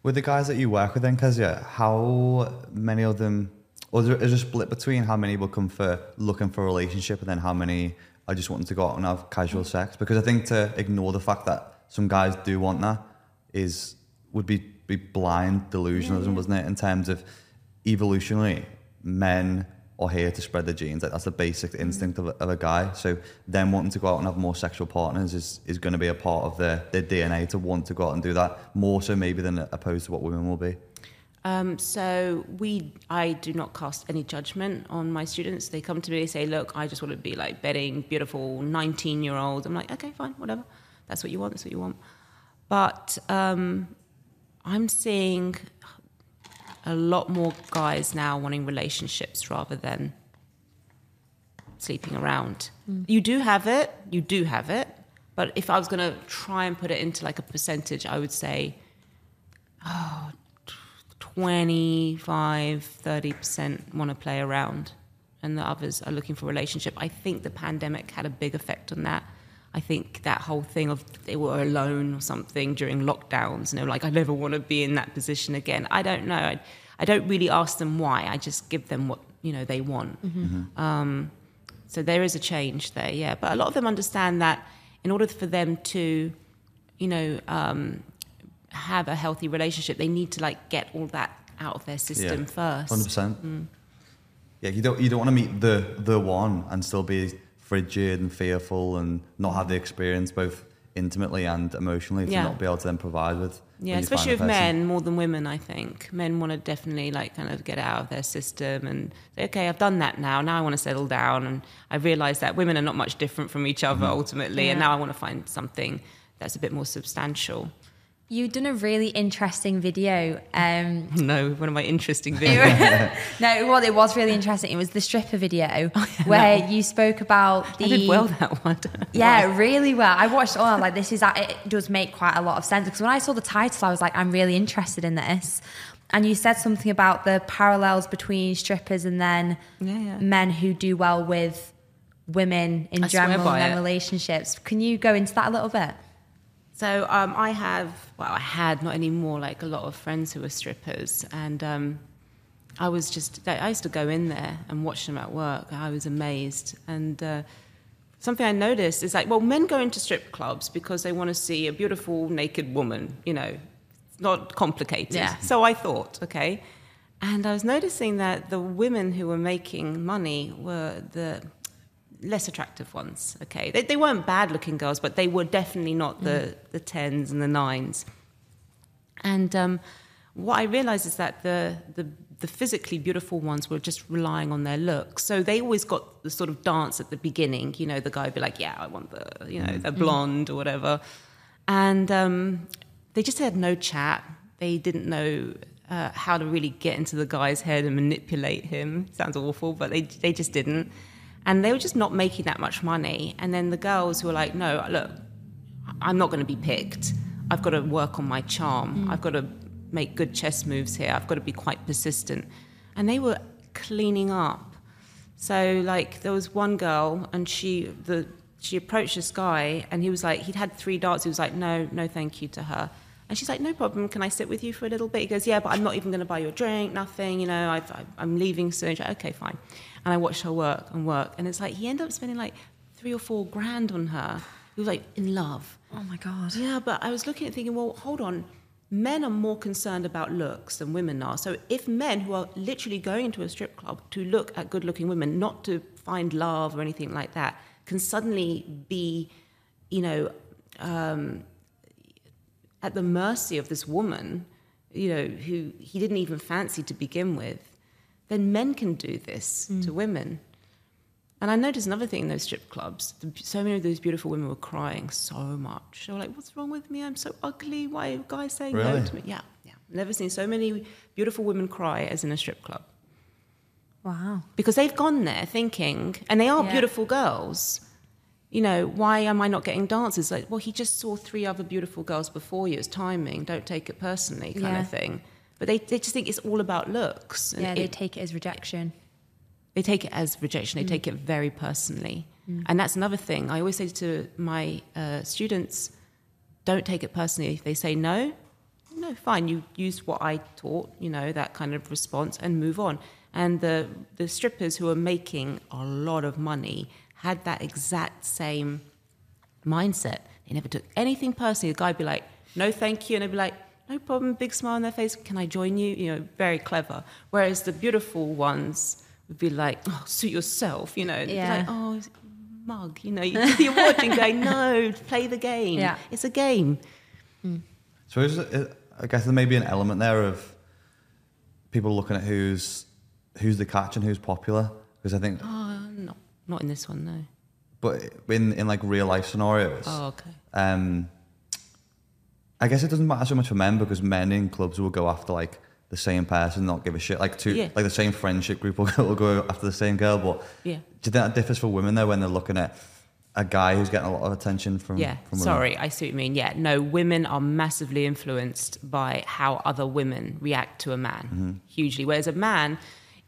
With the guys that you work with then, Kezia, how many of them, or is there, a split between how many will come for looking for a relationship and then how many are just wanting to go out and have casual sex? Because I think to ignore the fact that some guys do want that is would be, be blind delusionalism, wasn't it? In terms of evolutionally, men are here to spread their genes. Like that's the basic instinct of a, of a guy. So them wanting to go out and have more sexual partners is, is going to be a part of their, their DNA to want to go out and do that more so maybe than opposed to what women will be.
Um, so we, I do not cast any judgment on my students. They come to me, they say, "Look, I just want to be like betting beautiful nineteen-year-olds." I'm like, "Okay, fine, whatever. That's what you want. That's what you want." But um, I'm seeing a lot more guys now wanting relationships rather than sleeping around. Mm. You do have it. You do have it. But if I was going to try and put it into like a percentage, I would say 25, 30% want to play around, and the others are looking for a relationship. I think the pandemic had a big effect on that. I think that whole thing of they were alone or something during lockdowns, and they were like, I never want to be in that position again. I don't know. I, I don't really ask them why. I just give them what you know they want. Um, so there is a change there, yeah. But a lot of them understand that in order for them to, you know, um, have a healthy relationship, they need to like get all that out of their system first.
Hundred percent. Yeah, you don't you don't want to meet the the one and still be frigid and fearful and not have the experience both intimately and emotionally to
Yeah.
not be able to then provide with.
Yeah,
when you find
especially with men more than women. I think men want to definitely like kind of get out of their system and say, okay, I've done that now. Now I want to settle down, and I realise that women are not much different from each other
Mm-hmm.
ultimately. And now I want to find something that's a bit more substantial.
You've done a really interesting video. Um,
No, one of my interesting videos.
no, well, it was really interesting. It was the stripper video where you spoke about the.
I did well that one.
Yeah, really well. I watched all. I was like, this is it does make quite a lot of sense because when I saw the title, I was like, I'm really interested in this. And you said something about the parallels between strippers and then
Yeah, yeah.
men who do well with women in
I
general and their relationships. Can you go into that a little bit?
So um, I have, well, I had not anymore, like a lot of friends who were strippers, and um, I was just, I used to go in there and watch them at work. I was amazed, and uh, something I noticed is like, well, men go into strip clubs because they want to see a beautiful naked woman. You know, it's not complicated.
Yeah.
So I thought, okay, and I was noticing that the women who were making money were the less attractive ones. Okay, they, they weren't bad looking girls, but they were definitely not the the tens and the nines. And um, what I realized is that the, the the physically beautiful ones were just relying on their looks. So they always got the sort of dance at the beginning. You know, the guy would be like, "Yeah, I want the you know the blonde or whatever," and um, they just had no chat. They didn't know. Uh, how to really get into the guy's head and manipulate him sounds awful, but they they just didn't, and they were just not making that much money. And then the girls were like, "No, look, I'm not going to be picked. I've got to work on my charm. Mm. I've got to make good chess moves here. I've got to be quite persistent. And they were cleaning up So like there was one girl and she the she approached this guy and he was like he'd had three darts. He was like no no thank you to her. And she's like, no problem. Can I sit with you for a little bit? He goes, yeah, but I'm not even going to buy you a drink, nothing. You know, I've, I'm leaving soon. She's like, okay, fine. And I watched her work and work. And it's like, he ended up spending like three or four grand on her. He was like in love.
Oh my god.
Yeah, but I was looking at thinking, well, hold on. Men are more concerned about looks than women are. So if men who are literally going into a strip club to look at good looking women, not to find love or anything like that, can suddenly be, you know, um, at the mercy of this woman, you know, who he didn't even fancy to begin with, then men can do this to mm. women. And I noticed another thing in those strip clubs. the- So many of those beautiful women were crying so much. They were like, "What's wrong with me? I'm so ugly. Why are guys saying no to me?" Yeah, yeah. Never seen so many beautiful women cry as in a strip club
Wow.
because they've gone there thinking, and they are
Yeah.
beautiful girls. You know, why am I not getting dances? Like, well, he just saw three other beautiful girls before you. It's timing. Don't take it personally, kind
Yeah.
of thing. But they, they just think it's all about looks.
Yeah, they
it-
take it as rejection.
they take it as rejection. They take it very personally, and that's another thing. I always say to my uh, students, don't take it personally. If they say no, no, fine. You used what I taught, you know, that kind of response, and move on. And the the strippers who are making a lot of money had that exact same mindset. They never took anything personally. The guy would be like, no, thank you. And they'd be like, no problem, big smile on their face. Can I join you? You know, very clever. Whereas the beautiful ones would be like, oh, suit yourself, you know. and they'd be
Yeah.
Like, oh, mug, you know, you- you're watching going, no, play the game.
Yeah.
It's a game.
So is it, I guess there may be an element there of people looking at who's who's the catch and who's popular because I think,
Oh, no, not in this one, no.
but in in like real life scenarios,
Oh, okay.
um, I guess it doesn't matter so much for men because men in clubs will go after like the same person, not give a shit. Like two,
Yeah.
like the same friendship group will go, will go after the same girl. But
Yeah.
do you think that differs for women though when they're looking at a guy who's getting a lot of attention from?
Yeah,
from
sorry, I see what you mean. Yeah, no, women are massively influenced by how other women react to a man, mm-hmm. hugely. Whereas a man,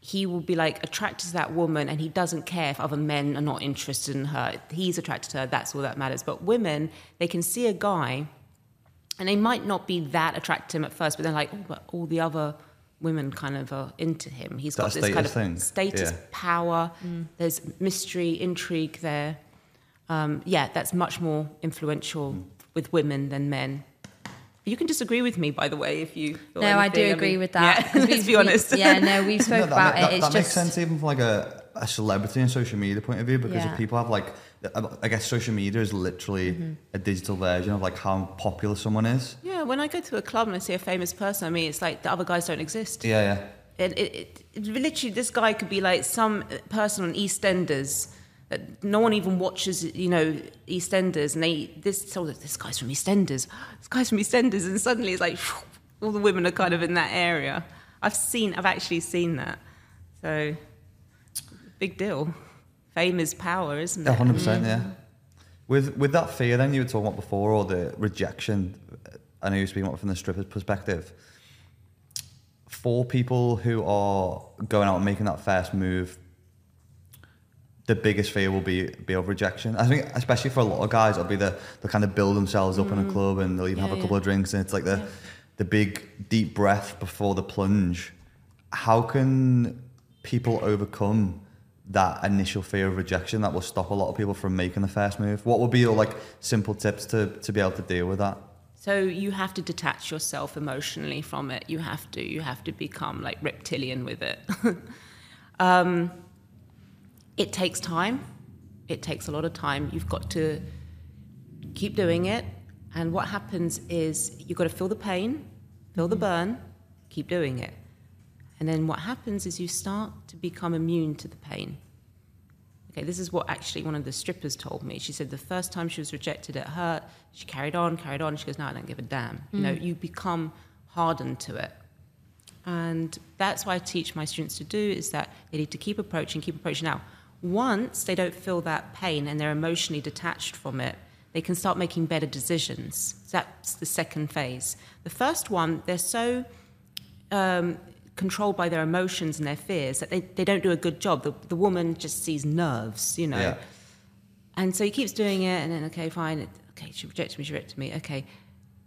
he will be like attracted to that woman and he doesn't care if other men are not interested in her. He's attracted to her, that's all that matters. But women, they can see a guy and they might not be that attracted to him at first, but they're like, oh, but all the other women kind of are into him. He's got
That
this kind of
thing.
status,
Yeah.
power. There's mystery, intrigue there. Um, yeah, that's much more influential with women than men. You can disagree with me, by the way, if you. feel
No, I do
anything.
agree
mean,
with that.
Yeah,
'cause
let's be honest.
we- yeah, no, we've spoke
No, that,
about
ma-
it.
that,
It's
that makes sense even from like a, a celebrity and social media point of view because
Yeah.
if people have like I guess social media is literally
Mm-hmm.
a digital version of like how popular someone is.
Yeah, when I go to a club and I see a famous person, I mean, it's like the other guys don't exist.
Yeah, yeah.
It, it, it, it- literally, this guy could be like some person on EastEnders that no one even watches, you know, EastEnders, and they this so this guy's from EastEnders, this guy's from EastEnders, and suddenly it's like all the women are kind of in that area. I've seen, I've actually seen that, so big deal. Fame is power, isn't it?
Yeah, hundred mm. percent. Yeah. With with that fear, then you were talking about before, or the rejection. I know you're speaking about from the stripper's perspective. For people who are going out and making that first move, the biggest fear will be be of rejection. I think, especially for a lot of guys, it'll be the the kind of build themselves up in a mm. club and they'll even
Yeah,
have a
yeah.
couple of drinks, and it's like the the big deep breath before the plunge. How can people overcome that initial fear of rejection that will stop a lot of people from making the first move? What would be your like simple tips to to be able to deal with that?
So you have to detach yourself emotionally from it. You have to. You have to become like reptilian with it. um, it takes time. It takes a lot of time. You've got to keep doing it. And what happens is you've got to feel the pain, feel the burn, keep doing it. And then what happens is you start to become immune to the pain. Okay, this is what actually one of the strippers told me. She said the first time she was rejected, it hurt. She carried on, carried on. She goes, "No, I don't give a damn." You know, you become hardened to it, and that's what I teach my students to do: is that they need to keep approaching, keep approaching. Now, once they don't feel that pain and they're emotionally detached from it, they can start making better decisions. That's the second phase. The first one, they're so um, controlled by their emotions and their fears that they, they don't do a good job. The, the woman just sees nerves, you know.
Yeah.
And so he keeps doing it, and then, okay, fine. Okay, she rejected me, she rejected me. Okay,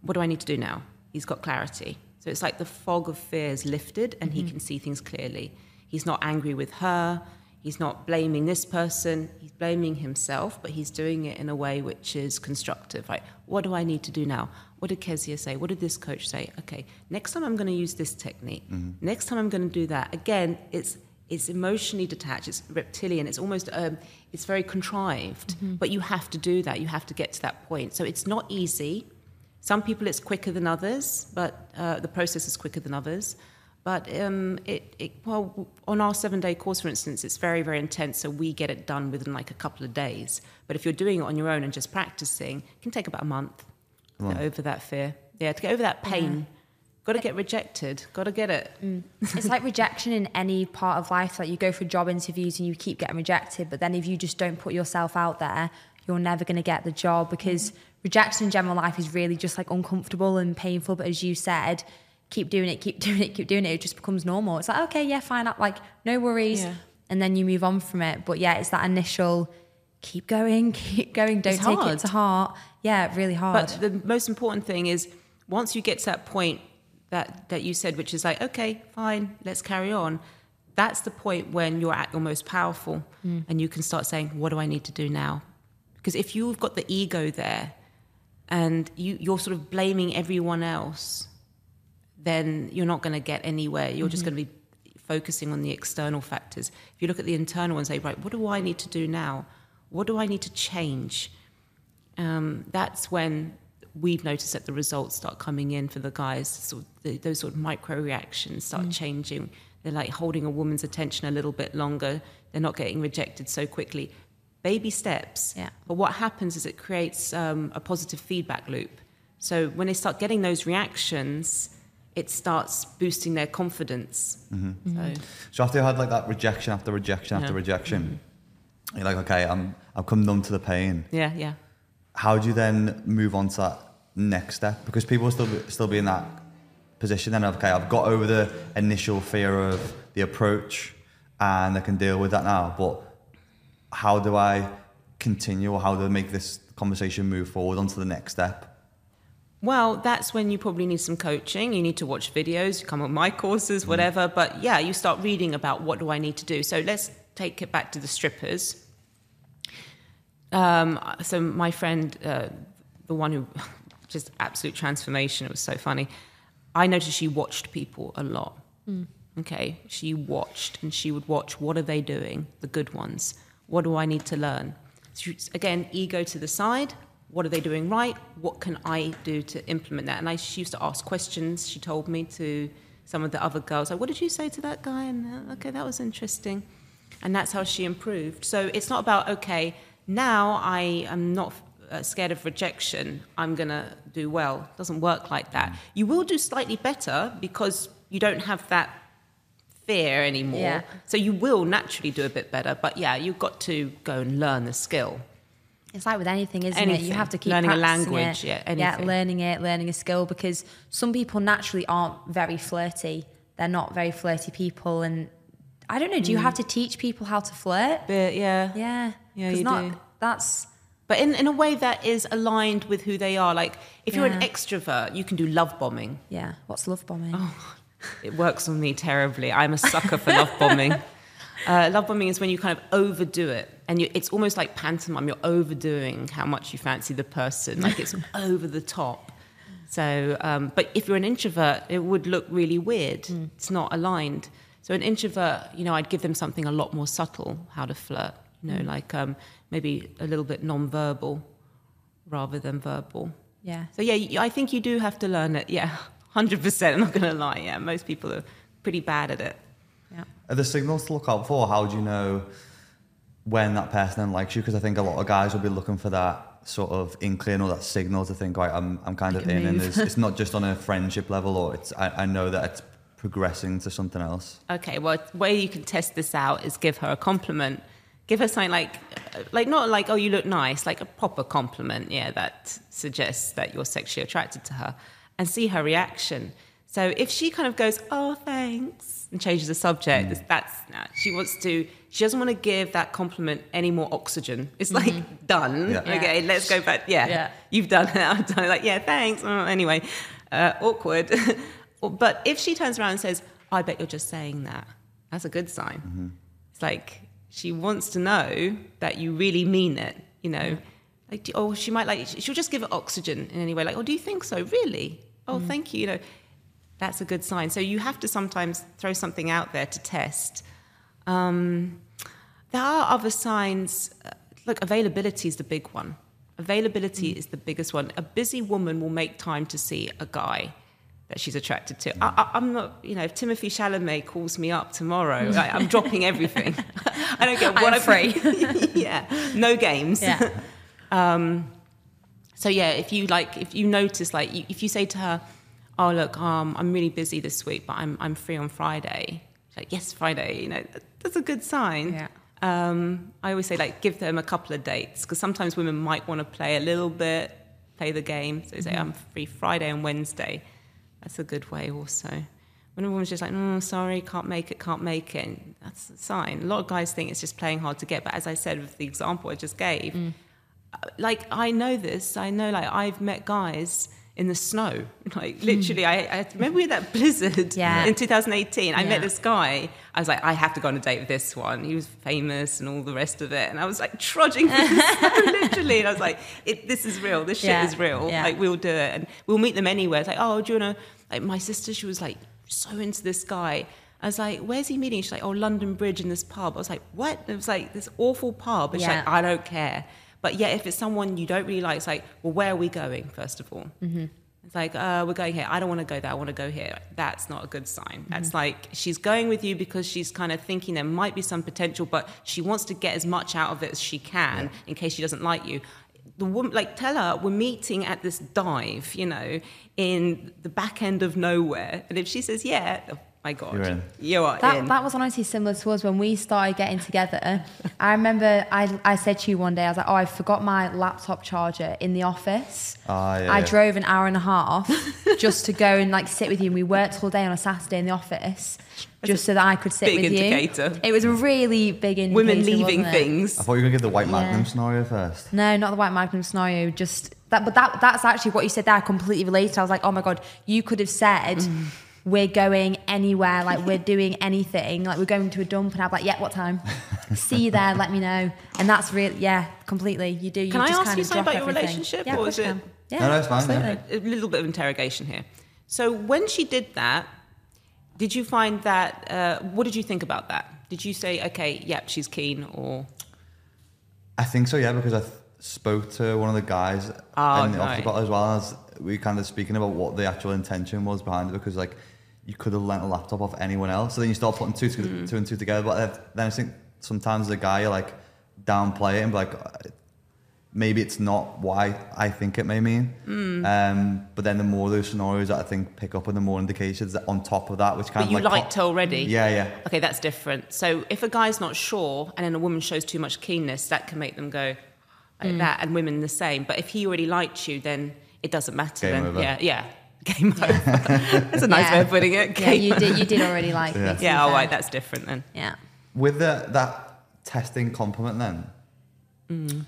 what do I need to do now? He's got clarity. So it's like the fog of fear is lifted, and he mm-hmm. can see things clearly. He's not angry with her. He's not blaming this person. He's blaming himself, but he's doing it in a way which is constructive. Like, what do I need to do now? What did Kezia say? What did this coach say? Okay, next time I'm going to use this technique. Next time I'm going to do that. Again, it's it's emotionally detached. It's reptilian. It's almost um, it's very contrived. But you have to do that. You have to get to that point. So it's not easy. Some people it's quicker than others, but uh, the process is quicker than others. But um, it, it well on our seven day course, for instance, it's very very intense. So we get it done within like a couple of days. But if you're doing it on your own and just practicing, it can take about a month to get over that fear. Yeah, to get over that pain. Got to get rejected. Got to get it.
it's like rejection in any part of life. Like you go for job interviews and you keep getting rejected, but then if you just don't put yourself out there, you're never going to get the job because rejection in general life is really just like uncomfortable and painful. But as you said, keep doing it, keep doing it, keep doing it. It just becomes normal. It's like okay, yeah, fine, like no worries,
Yeah.
and then you move on from it. But yeah, it's that initial keep going, keep going, don't
It's
take
hard.
it to heart. Yeah, really hard.
But the most important thing is once you get to that point that, that you said, which is like, okay, fine, let's carry on. That's the point when you're at your most powerful mm. and you can start saying, what do I need to do now? Because if you've got the ego there and you, you're sort of blaming everyone else, then you're not going to get anywhere. You're just going to be focusing on the external factors. If you look at the internal and say, right, what do I need to do now? What do I need to change? um, that's when we've noticed that the results start coming in for the guys. Of the, those sort of micro reactions start changing. They're like holding a woman's attention a little bit longer. They're not getting rejected so quickly. Baby steps.
Yeah.
But what happens is it creates um, a positive feedback loop. So when they start getting those reactions, it starts boosting their confidence. Mm-hmm. So, mm-hmm.
So after you had like that rejection after rejection after
Yeah.
rejection, mm-hmm. you're like, okay, I'm I've come numb to the pain.
yeah, yeah.
How do you then move on to that next step? Because people will still be, still be in that position. And okay, I've got over the initial fear of the approach, and I can deal with that now. But how do I continue, or how do I make this conversation move forward onto the next step?
Well, that's when you probably need some coaching. You need to watch videos, you come on my courses, whatever. But yeah, you start reading about what do I need to do. So let's take it back to the strippers. Um, so my friend, uh, the one who just absolute transformation. It was so funny. I noticed she watched people a lot. Okay, she watched and she would watch what are they doing, the good ones. What do I need to learn? So again, ego to the side. What are they doing right? What can I do to implement that? And I she used to ask questions. She told me to some of the other girls, like, "What did you say to that guy?" And uh, okay, that was interesting. And that's how she improved. So it's not about okay, now I am not uh, scared of rejection. I'm gonna do well. It doesn't work like that. You will do slightly better because you don't have that fear anymore.
Yeah.
So you will naturally do a bit better. But yeah, you've got to go and learn the skill.
It's like with anything, isn't it? You have to keep
Learning a language,
it.
yeah,
yeah, learning it, learning a skill. Because some people naturally aren't very flirty. They're not very flirty people, and I don't know. Do you
Mm.
have to teach people how to flirt?
But yeah.
Yeah,
yeah. you
not,
do.
That's
But in, in a way that is aligned with who they are. Like if you're an extrovert, you can do love bombing.
yeah. What's love bombing?
Oh. It works on me terribly. I'm a sucker for love bombing. Uh, love bombing is when you kind of overdo it, and you, it's almost like pantomime. You're overdoing how much you fancy the person, like it's over the top. So, um, but if you're an introvert, it would look really weird. It's not aligned. So, an introvert, you know, I'd give them something a lot more subtle, how to flirt. You know, like um, maybe a little bit non-verbal rather than verbal.
Yeah.
So yeah, I think you do have to learn it. Yeah, hundred percent. I'm not going to lie. Yeah, most people are pretty bad at it.
Are there signals to look out for? How do you know when that person then likes you? Because I think a lot of guys will be looking for that sort of inkling or that signal to think, right, I'm, I'm kind of in, and
move.
it's, it's not just on a friendship level, or it's I, I know that it's progressing to something else.
Okay, well, way you can test this out is give her a compliment. Give her something like, like not like, oh, you look nice, like a proper compliment, yeah, that suggests that you're sexually attracted to her, and see her reaction. So if she kind of goes, "Oh, thanks," and changes the subject,
Mm.
that's- nah, she wants to. She doesn't want to give that compliment any more oxygen. It's like done.
Yeah.
Okay, let's go back. Yeah,
Yeah.
you've done it. I've done it. Like, yeah, thanks. Oh, anyway, uh, awkward. but if she turns around and says, "I bet you're just saying that," that's a good sign.
Mm-hmm.
It's like she wants to know that you really mean it. You know, like, do- or she might like she'll just give it oxygen in any way. Like, oh, do you think so? Really? Oh, thank you. You know, that's a good sign. So you have to sometimes throw something out there to test. Um, there are other signs. Uh, look, availability is the big one. Availability is the biggest one. A busy woman will make time to see a guy that she's attracted to. I, I, I'm not, you know, if Timothée Chalamet calls me up tomorrow, I, I'm dropping everything. I don't get what
I'm free.
yeah, no games.
Yeah.
So yeah, if you like, if you notice, like, you, if you say to her, "Oh, look, um, I'm really busy this week, but I'm I'm free on Friday," She's like, "Yes, Friday," you know, that's a good sign.
Yeah.
Um, I always say like, give them a couple of dates because sometimes women might want to play a little bit, play the game. So say, "I'm free Friday and Wednesday." That's a good way also. When a woman's just like, "No, sorry, can't make it, can't make it," that's a sign. A lot of guys think it's just playing hard to get, but as I said with the example I just gave like I know this. I know like I've met guys in the snow. Like hmm. literally, I, I remember we had that blizzard
Yeah.
in 2018. I
Yeah.
met this guy. I was like, I have to go on a date with this one. He was famous and all the rest of it. And I was like trudging through the snow, literally. And I was like, it, this is real. This shit
Yeah.
is real. Like we'll do it, and we'll meet them anywhere. It's like, oh, do you wanna? Like my sister, she was like so into this guy. I was like, where's he meeting? She's like, oh, London Bridge in this pub. I was like, what? It was like this awful pub. And she's like, I don't care. But yeah, if it's someone you don't really like, it's like, well, where are we going, first of all?
Mm-hmm.
It's like, uh, we're going here. I don't want to go there. I want to go here. That's not a good sign.
Mm-hmm.
That's like she's going with you because she's kind of thinking there might be some potential, but she wants to get as much out of it as she can in case she doesn't like you. The woman, like, tell her we're meeting at this dive, you know, in the back end of nowhere. And if she says, yeah, my God,
You're in.
You are
That,
in.
that was honestly similar to us when we started getting together. I remember I, I said to you one day, I was like, oh, I forgot my laptop charger in the office.
Ah, yeah,
I
yeah.
drove an hour and a half just to go and like sit with you. And we worked all day on a Saturday in the office just so that I could sit
big
with
indicator.
you. It was a really big indicator.
Women leaving
wasn't it?
things.
I thought you were gonna give the White Magnum
Yeah.
scenario first.
No, not the white magnum scenario. Just that, but that that's actually what you said there. I completely related. I was like, oh my god, you could have said.
Mm.
We're going anywhere, like we're doing anything, like we're going to a dump, and I'm like, yeah, what time? See you there, let me know. And that's really, yeah, completely. You do. You
Can I
just
ask
kind
you
of
something
drop
about your
everything.
relationship,
Yeah, of
or is it-
Yeah,
No, no, it's fine, yeah.
a little bit of interrogation here. So when she did that, did you find that? Uh, what did you think about that? Did you say, okay, yep, she's keen, or
I think so, yeah, because I th- spoke to one of the guys
Oh,
in the office about as well as we kind of speaking about what the actual intention was behind it because like you could have lent a laptop off anyone else. So then you start putting two, to-
Mm.
two and two together. But then- then I think sometimes the guy you like downplay it and be like uh, maybe it's not why I think it may mean.
Mm.
Um, but then the more those scenarios that I think pick up and the more indications that on top of that, which kind
but
of
you
like
liked her already?
Yeah, yeah.
Okay, that's different. So if a guy's not sure and then a woman shows too much keenness, that can make them go like that, and women the same. But if he already liked you, then it doesn't matter.
Game
then
over.
yeah, yeah, game over. that's a nice
Yeah.
way of putting it.
Yeah, you did. You did already like me.
Yeah, all
fair.
right, that's different then.
yeah.
With the, that testing compliment, then,
Mm.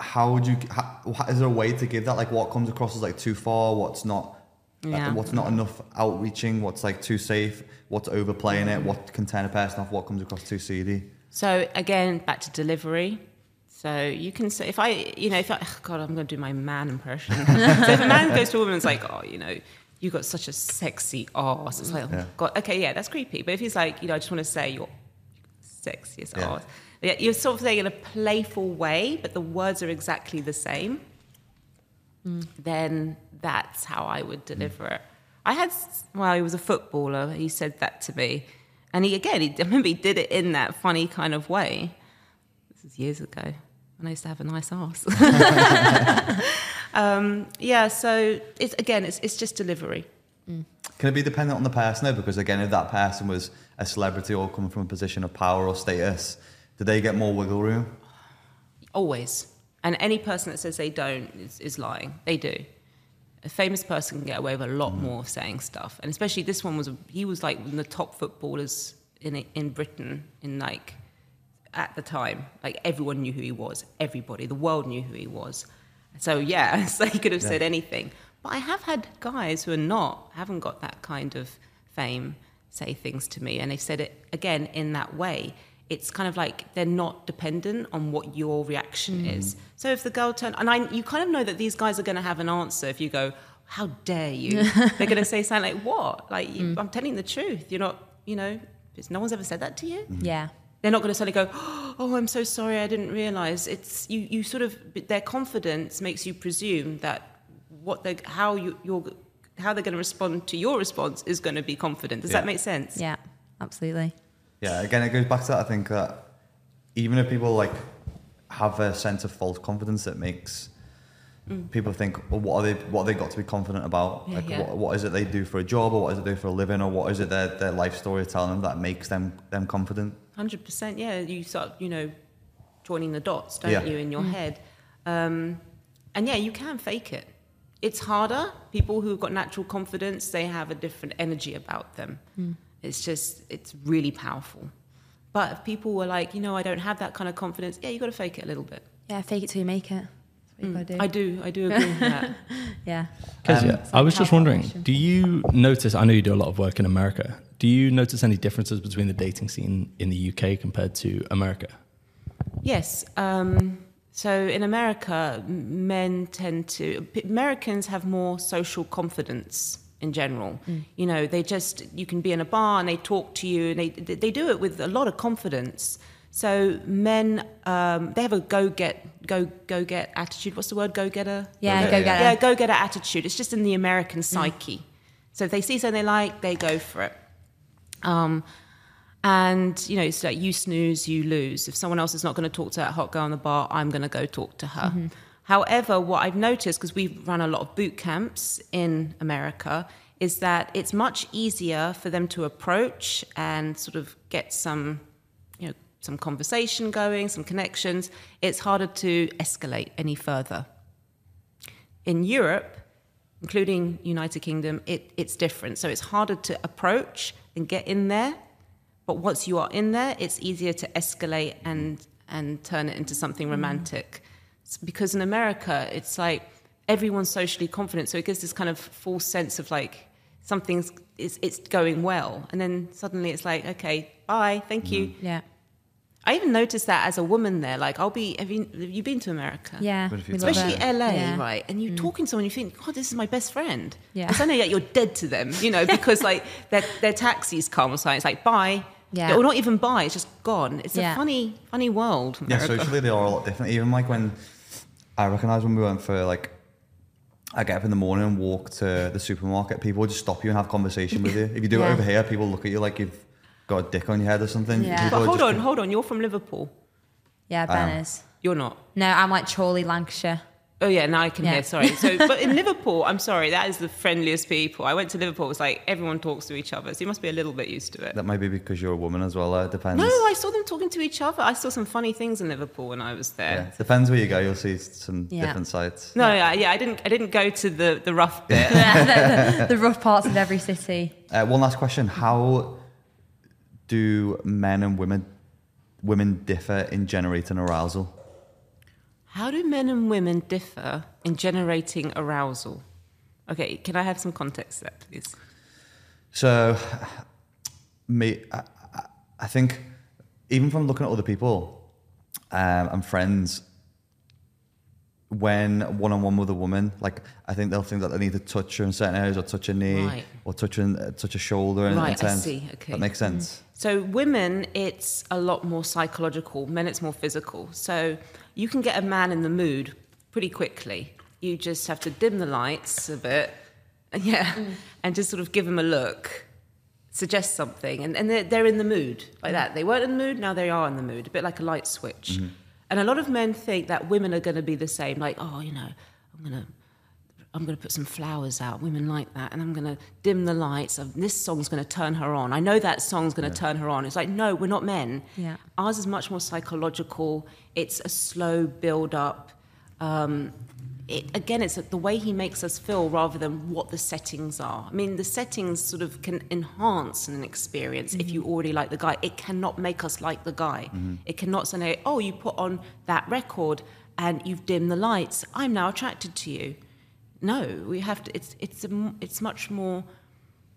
how would you? How, wha- is there a way to give that? Like, what comes across as like too far? What's not? uh,
Yeah.
what's not enough outreaching? What's like too safe? What's overplaying
Mm.
it? What can turn a person off? What comes across too seedy?
So again, back to delivery. So you can say if I, you know, if I, oh God, I'm going to do my man impression. so if a man goes to a woman and is like, oh, you know, you got such a sexy ass, it's like, oh
Yeah.
God, okay, yeah, that's creepy. But if he's like, you know, I just want to say you're sexiest
Yeah.
ass, yeah, you're sort of saying in a playful way, but the words are exactly the same. Hmm. Then that's how I would deliver it. I had, well, he was a footballer. He said that to me. And he, again, he, I remember he did it in that funny kind of way. This is years ago. And I used to have a nice ass. um, yeah, so it's, again, it's, it's just delivery.
Can it be dependent on the person though? Because again, if that person was a celebrity or coming from a position of power or status, do they get more wiggle room?
Always. And any person that says they don't is, is lying. They do. A famous person can get away with a lot more saying stuff, and especially this one was he was like one of the top footballers in in Britain in like at the time. Like everyone knew who he was. Everybody, the world knew who he was. So yeah, so he could have said anything. But I have had guys who are not, haven't got that kind of fame, say things to me, and they've said it again in that way. It's kind of like they're not dependent on what your reaction mm-hmm. is. So if the girl turn, and I, you kind of know that these guys are going to have an answer. If you go, "How dare you?" they're going to say something like, "What? Like you, mm. I'm telling the truth. You're not, you know, no one's ever said that to you."
Yeah.
They're not going to suddenly go, "Oh, I'm so sorry, I didn't realize." It's you. You sort of their confidence makes you presume that what they how you you're how they're going to respond to your response is going to be confident. Does that make sense?
Yeah. Absolutely.
Yeah, again, it goes back to that. I think that even if people like have a sense of false confidence that makes mm. people think, well, what are they? What are they got to be confident about?
Yeah,
like,
yeah.
What, what is it they do for a job, or what is it they do for a living, or what is it their their life story telling them that makes them them confident?
Hundred percent. Yeah, you start you know joining the dots, don't
Yeah.
you, in your head? Um, and yeah, you can fake it. It's harder. People who've got natural confidence, they have a different energy about them. It's just, it's really powerful. But if people were like, you know, I don't have that kind of confidence, yeah, you got to fake it a little bit.
Yeah. Fake it till you make it. That's what you do.
I do, I do agree with that.
Yeah.
Kezia,
Um,
I was just wondering,
fashion.
do you notice? I know you do a lot of work in America. Do you notice any differences between the dating scene in the UK compared to America?
Yes. Um, so in America, men tend to, Americans have more social confidence in general. You know, they just, you can be in a bar and they talk to you and they, they do it with a lot of confidence. So men, um, they have a go get, go, go get attitude. What's the word? Go getter?
Yeah.
Go
Go
getter,
get
Yeah,
it.
go getter attitude. It's just in the American psyche. So if they see something they like, they go for it. Um, and you know, it's like you snooze, you lose. If someone else is not going to talk to that hot girl in the bar, I'm going to go talk to her. However, what I've noticed because we've run a lot of boot camps in America is that it's much easier for them to approach and sort of get some, you know, some conversation going, some connections. It's harder to escalate any further. In Europe, including United Kingdom, it, it's different. So it's harder to approach and get in there. But once you are in there, it's easier to escalate and and turn it into something mm. romantic. It's because in America, it's like everyone's socially confident, so it gives this kind of false sense of like something's it's, it's going well, and then suddenly it's like, okay, bye, thank you. Mm.
Yeah.
I even noticed that as a woman there. Like, I'll be. Have you have you been to America?
Yeah.
But if you
we love
especially
it.
LA,
Yeah.
right? And you're mm. talking to someone, you think, God, this is my best friend.
Yeah.
And suddenly, like, you're dead to them, you know, because like their their taxis come, so it's like bye.
Yeah.
Or not even bye. It's just gone. It's
Yeah.
a funny, funny world.
Yeah, socially they are a lot different. Even like when I recognise when we went for like, I get up in the morning and walk to the supermarket. People will just stop you and have conversation with you. If you do it over here, people look at you like you've got a dick on your head or something.
Yeah.
People
But hold on, hold on. You're from Liverpool.
Yeah. Ben is.
You're not.
No, I'm like Chorley, Lancashire.
Oh yeah, now I can
Yeah.
hear. Sorry. So, but in Liverpool, I'm sorry, that is the friendliest people. I went to Liverpool. It's like everyone talks to each other, so you must be a little bit used to it.
That might be because you're a woman as well. Uh, depends.
No, I saw them talking to each other. I saw some funny things in Liverpool when I was there.
Yeah, depends where you go. You'll see some
Yeah.
different sites.
No, yeah, yeah, I didn't. I didn't go to the the rough bit.
the rough parts of every city.
Uh, one last question: How do men and women women differ in generating arousal?
How do men and women differ in generating arousal? Okay, can I have some context there, please?
So, me, I, I- think even from looking at other people um, and friends, when one on one with a woman, like I think they'll think that they need to touch her in certain areas, or touch a knee,
Right.
or touch a, uh, touch a shoulder. in- in
Right, I see, okay.
that makes sense.
So women, it's a lot more psychological. Men, it's more physical. So you can get a man in the mood pretty quickly. You just have to dim the lights a bit, yeah, mm. and just sort of give him a look, suggest something, and, and they're, they're in the mood like mm. that. They weren't in the mood, now they are in the mood, a bit like a light switch. Mm-hmm. And a lot of men think that women are going to be the same, like, oh, you know, I'm going to I'm going to put some flowers out. Women like that. And I'm going to dim the lights. Of, this song's going to turn her on. I know that song's going to turn her on. It's like, no, we're not men.
Yeah.
Ours is much more psychological. It's a slow build up. Um, it, again, it's the way he makes us feel rather than what the settings are. I mean, the settings sort of can enhance an experience if you already like the guy. It cannot make us like the guy. It cannot say, oh, you put on that record and you've dimmed the lights. I'm now attracted to you. No, we have to. It's it's a, it's much more.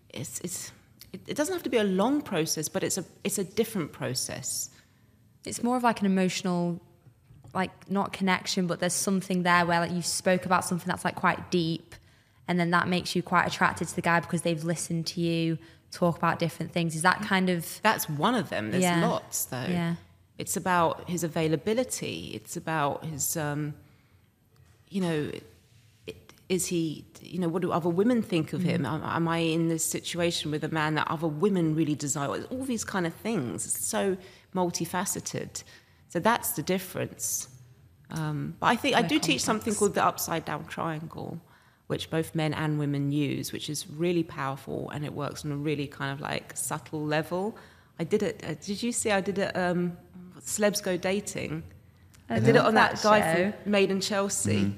It's it's. It, it doesn't have to be a long process, but it's a it's a different process.
It's more of like an emotional, like not connection, but there's something there where like you spoke about something that's like quite deep, and then that makes you quite attracted to the guy because they've listened to you talk about different things. Is that kind of
That's one of them. There's
Yeah.
lots though.
Yeah.
It's about his availability. It's about his, um, you know, is he, you know, what do other women think of him? Am, am I in this situation with a man that other women really desire? All these kind of things. It's so multifaceted. So that's the difference. Um, but I think I do teach something called the upside down triangle, which both men and women use, which is really powerful and it works on a really kind of like subtle level. I did it. Uh, did you see? I did it. Um, Celebs Go Dating. I, did it on that,
that
guy
show.
from Made in Chelsea,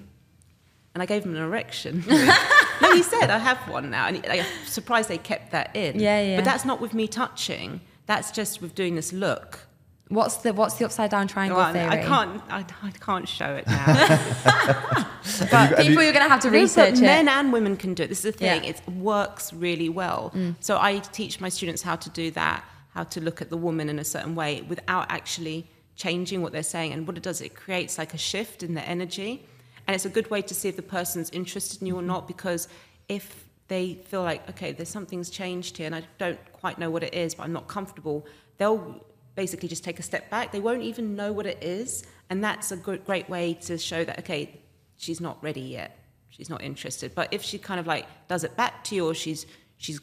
and I gave him an erection. no, he said I have one now, and I'm surprised they kept that in.
Yeah, yeah.
But that's not with me touching. That's just with doing this look.
what's the what's the upside down triangle
Well,
theory?
I can't. I, I can't show it now.
But people, you're going to have to research it.
Men and women can do it. This is the thing.
Yeah.
It works really well. Mm. So I teach my students how to do that, how to look at the woman in a certain way without actually changing what they're saying. And what it does, it creates like a shift in the energy. And it's a good way to see if the person's interested in you or not, because if they feel like, okay, there's something's changed here and I don't quite know what it is, but I'm not comfortable, they'll basically just take a step back. They won't even know what it is. And that's a good, great way to show that, okay, she's not ready yet. She's not interested. But if she kind of like does it back to you or she's she's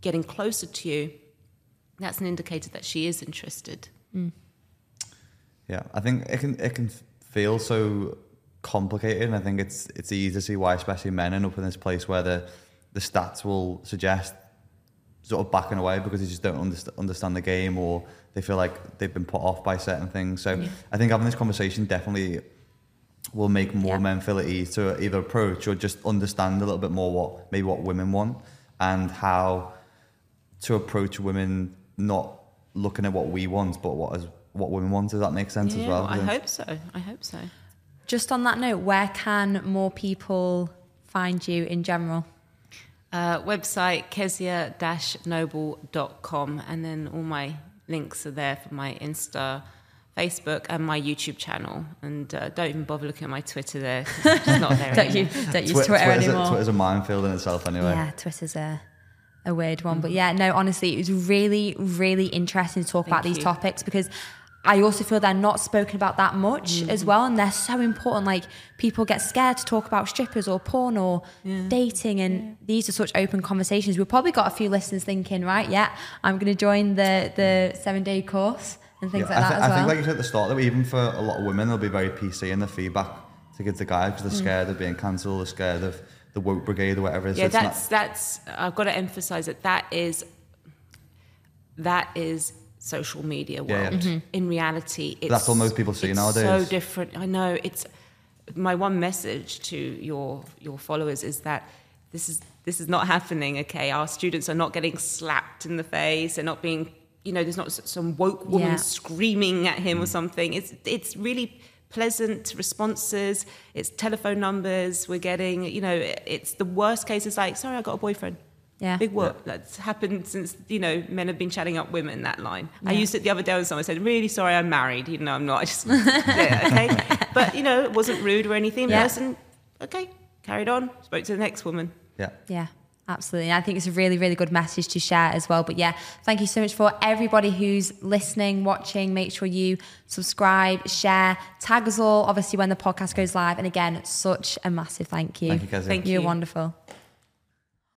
getting closer to you, that's an indicator that she is interested. Mm.
Yeah, I think it can it can feel so complicated, and I think it's it's easy to see why, especially men, end up in this place where the the stats will suggest sort of backing away because they just don't underst- understand the game or they feel like they've been put off by certain things. So I think having this conversation definitely will make more
Yeah.
men feel at ease to either approach or just understand a little bit more what maybe what women want and how to approach women not looking at what we want but what is what women want. Does that make sense as well?
I hope so. I hope so.
Just on that note, where can more people find you in general?
Uh, website kezia-noble.com and then all my links are there for my Insta, Facebook and my YouTube channel. And uh, don't even bother looking at my Twitter there 'cause it's not there
Don't
anymore.
you don't use
Twi-
Twitter
Twitter's,
anymore?
A, Twitter's a minefield in itself anyway.
Yeah, Twitter's a a weird one, but yeah, no, honestly, it was really, really interesting to talk about
Thank
these
you.
topics because I also feel they're not spoken about that much
Mm-hmm.
as well, and they're so important. Like people get scared to talk about strippers or porn or dating, and these are such open conversations. We've probably got a few listeners thinking, right, yeah, I'm going to join the the seven day course and things
Yeah,
like
I,
that
thi-
as
I
well.
think, like you said at the start, that even for a lot of women, they'll be very PC in the feedback to give to guys because they're
Mm.
scared of being cancelled, they're scared of the woke brigade or whatever it is.
yeah
So it's
that's that's i've got to emphasize that that is that is social media
Yeah, yeah.
world
Mhm.
in reality it's
That's all most people see
it's
nowadays.
so different i know it's my one message to your your followers is that this is this is not happening okay our students are not getting slapped in the face they're not being you know there's not some woke woman
Yeah.
screaming at
Mm.
him or something it's it's really pleasant responses it's telephone numbers we're getting you know it's the worst case is like sorry i got a boyfriend
Yeah.
big whoop that's happened since you know men have been chatting up women that line i used it the other day when someone said really sorry i'm married even though i'm not i just yeah, okay but you know it wasn't rude or anything
Yeah.
person okay carried on spoke to the next woman
Yeah.
Yeah, absolutely. And I think it's a really, really good message to share as well. But yeah, thank you so much for everybody who's listening, watching. Make sure you subscribe, share, tag us all, obviously, when the podcast goes live. And again, such a massive thank you.
Thank you, Kezia.
Thank
You're
you.
wonderful.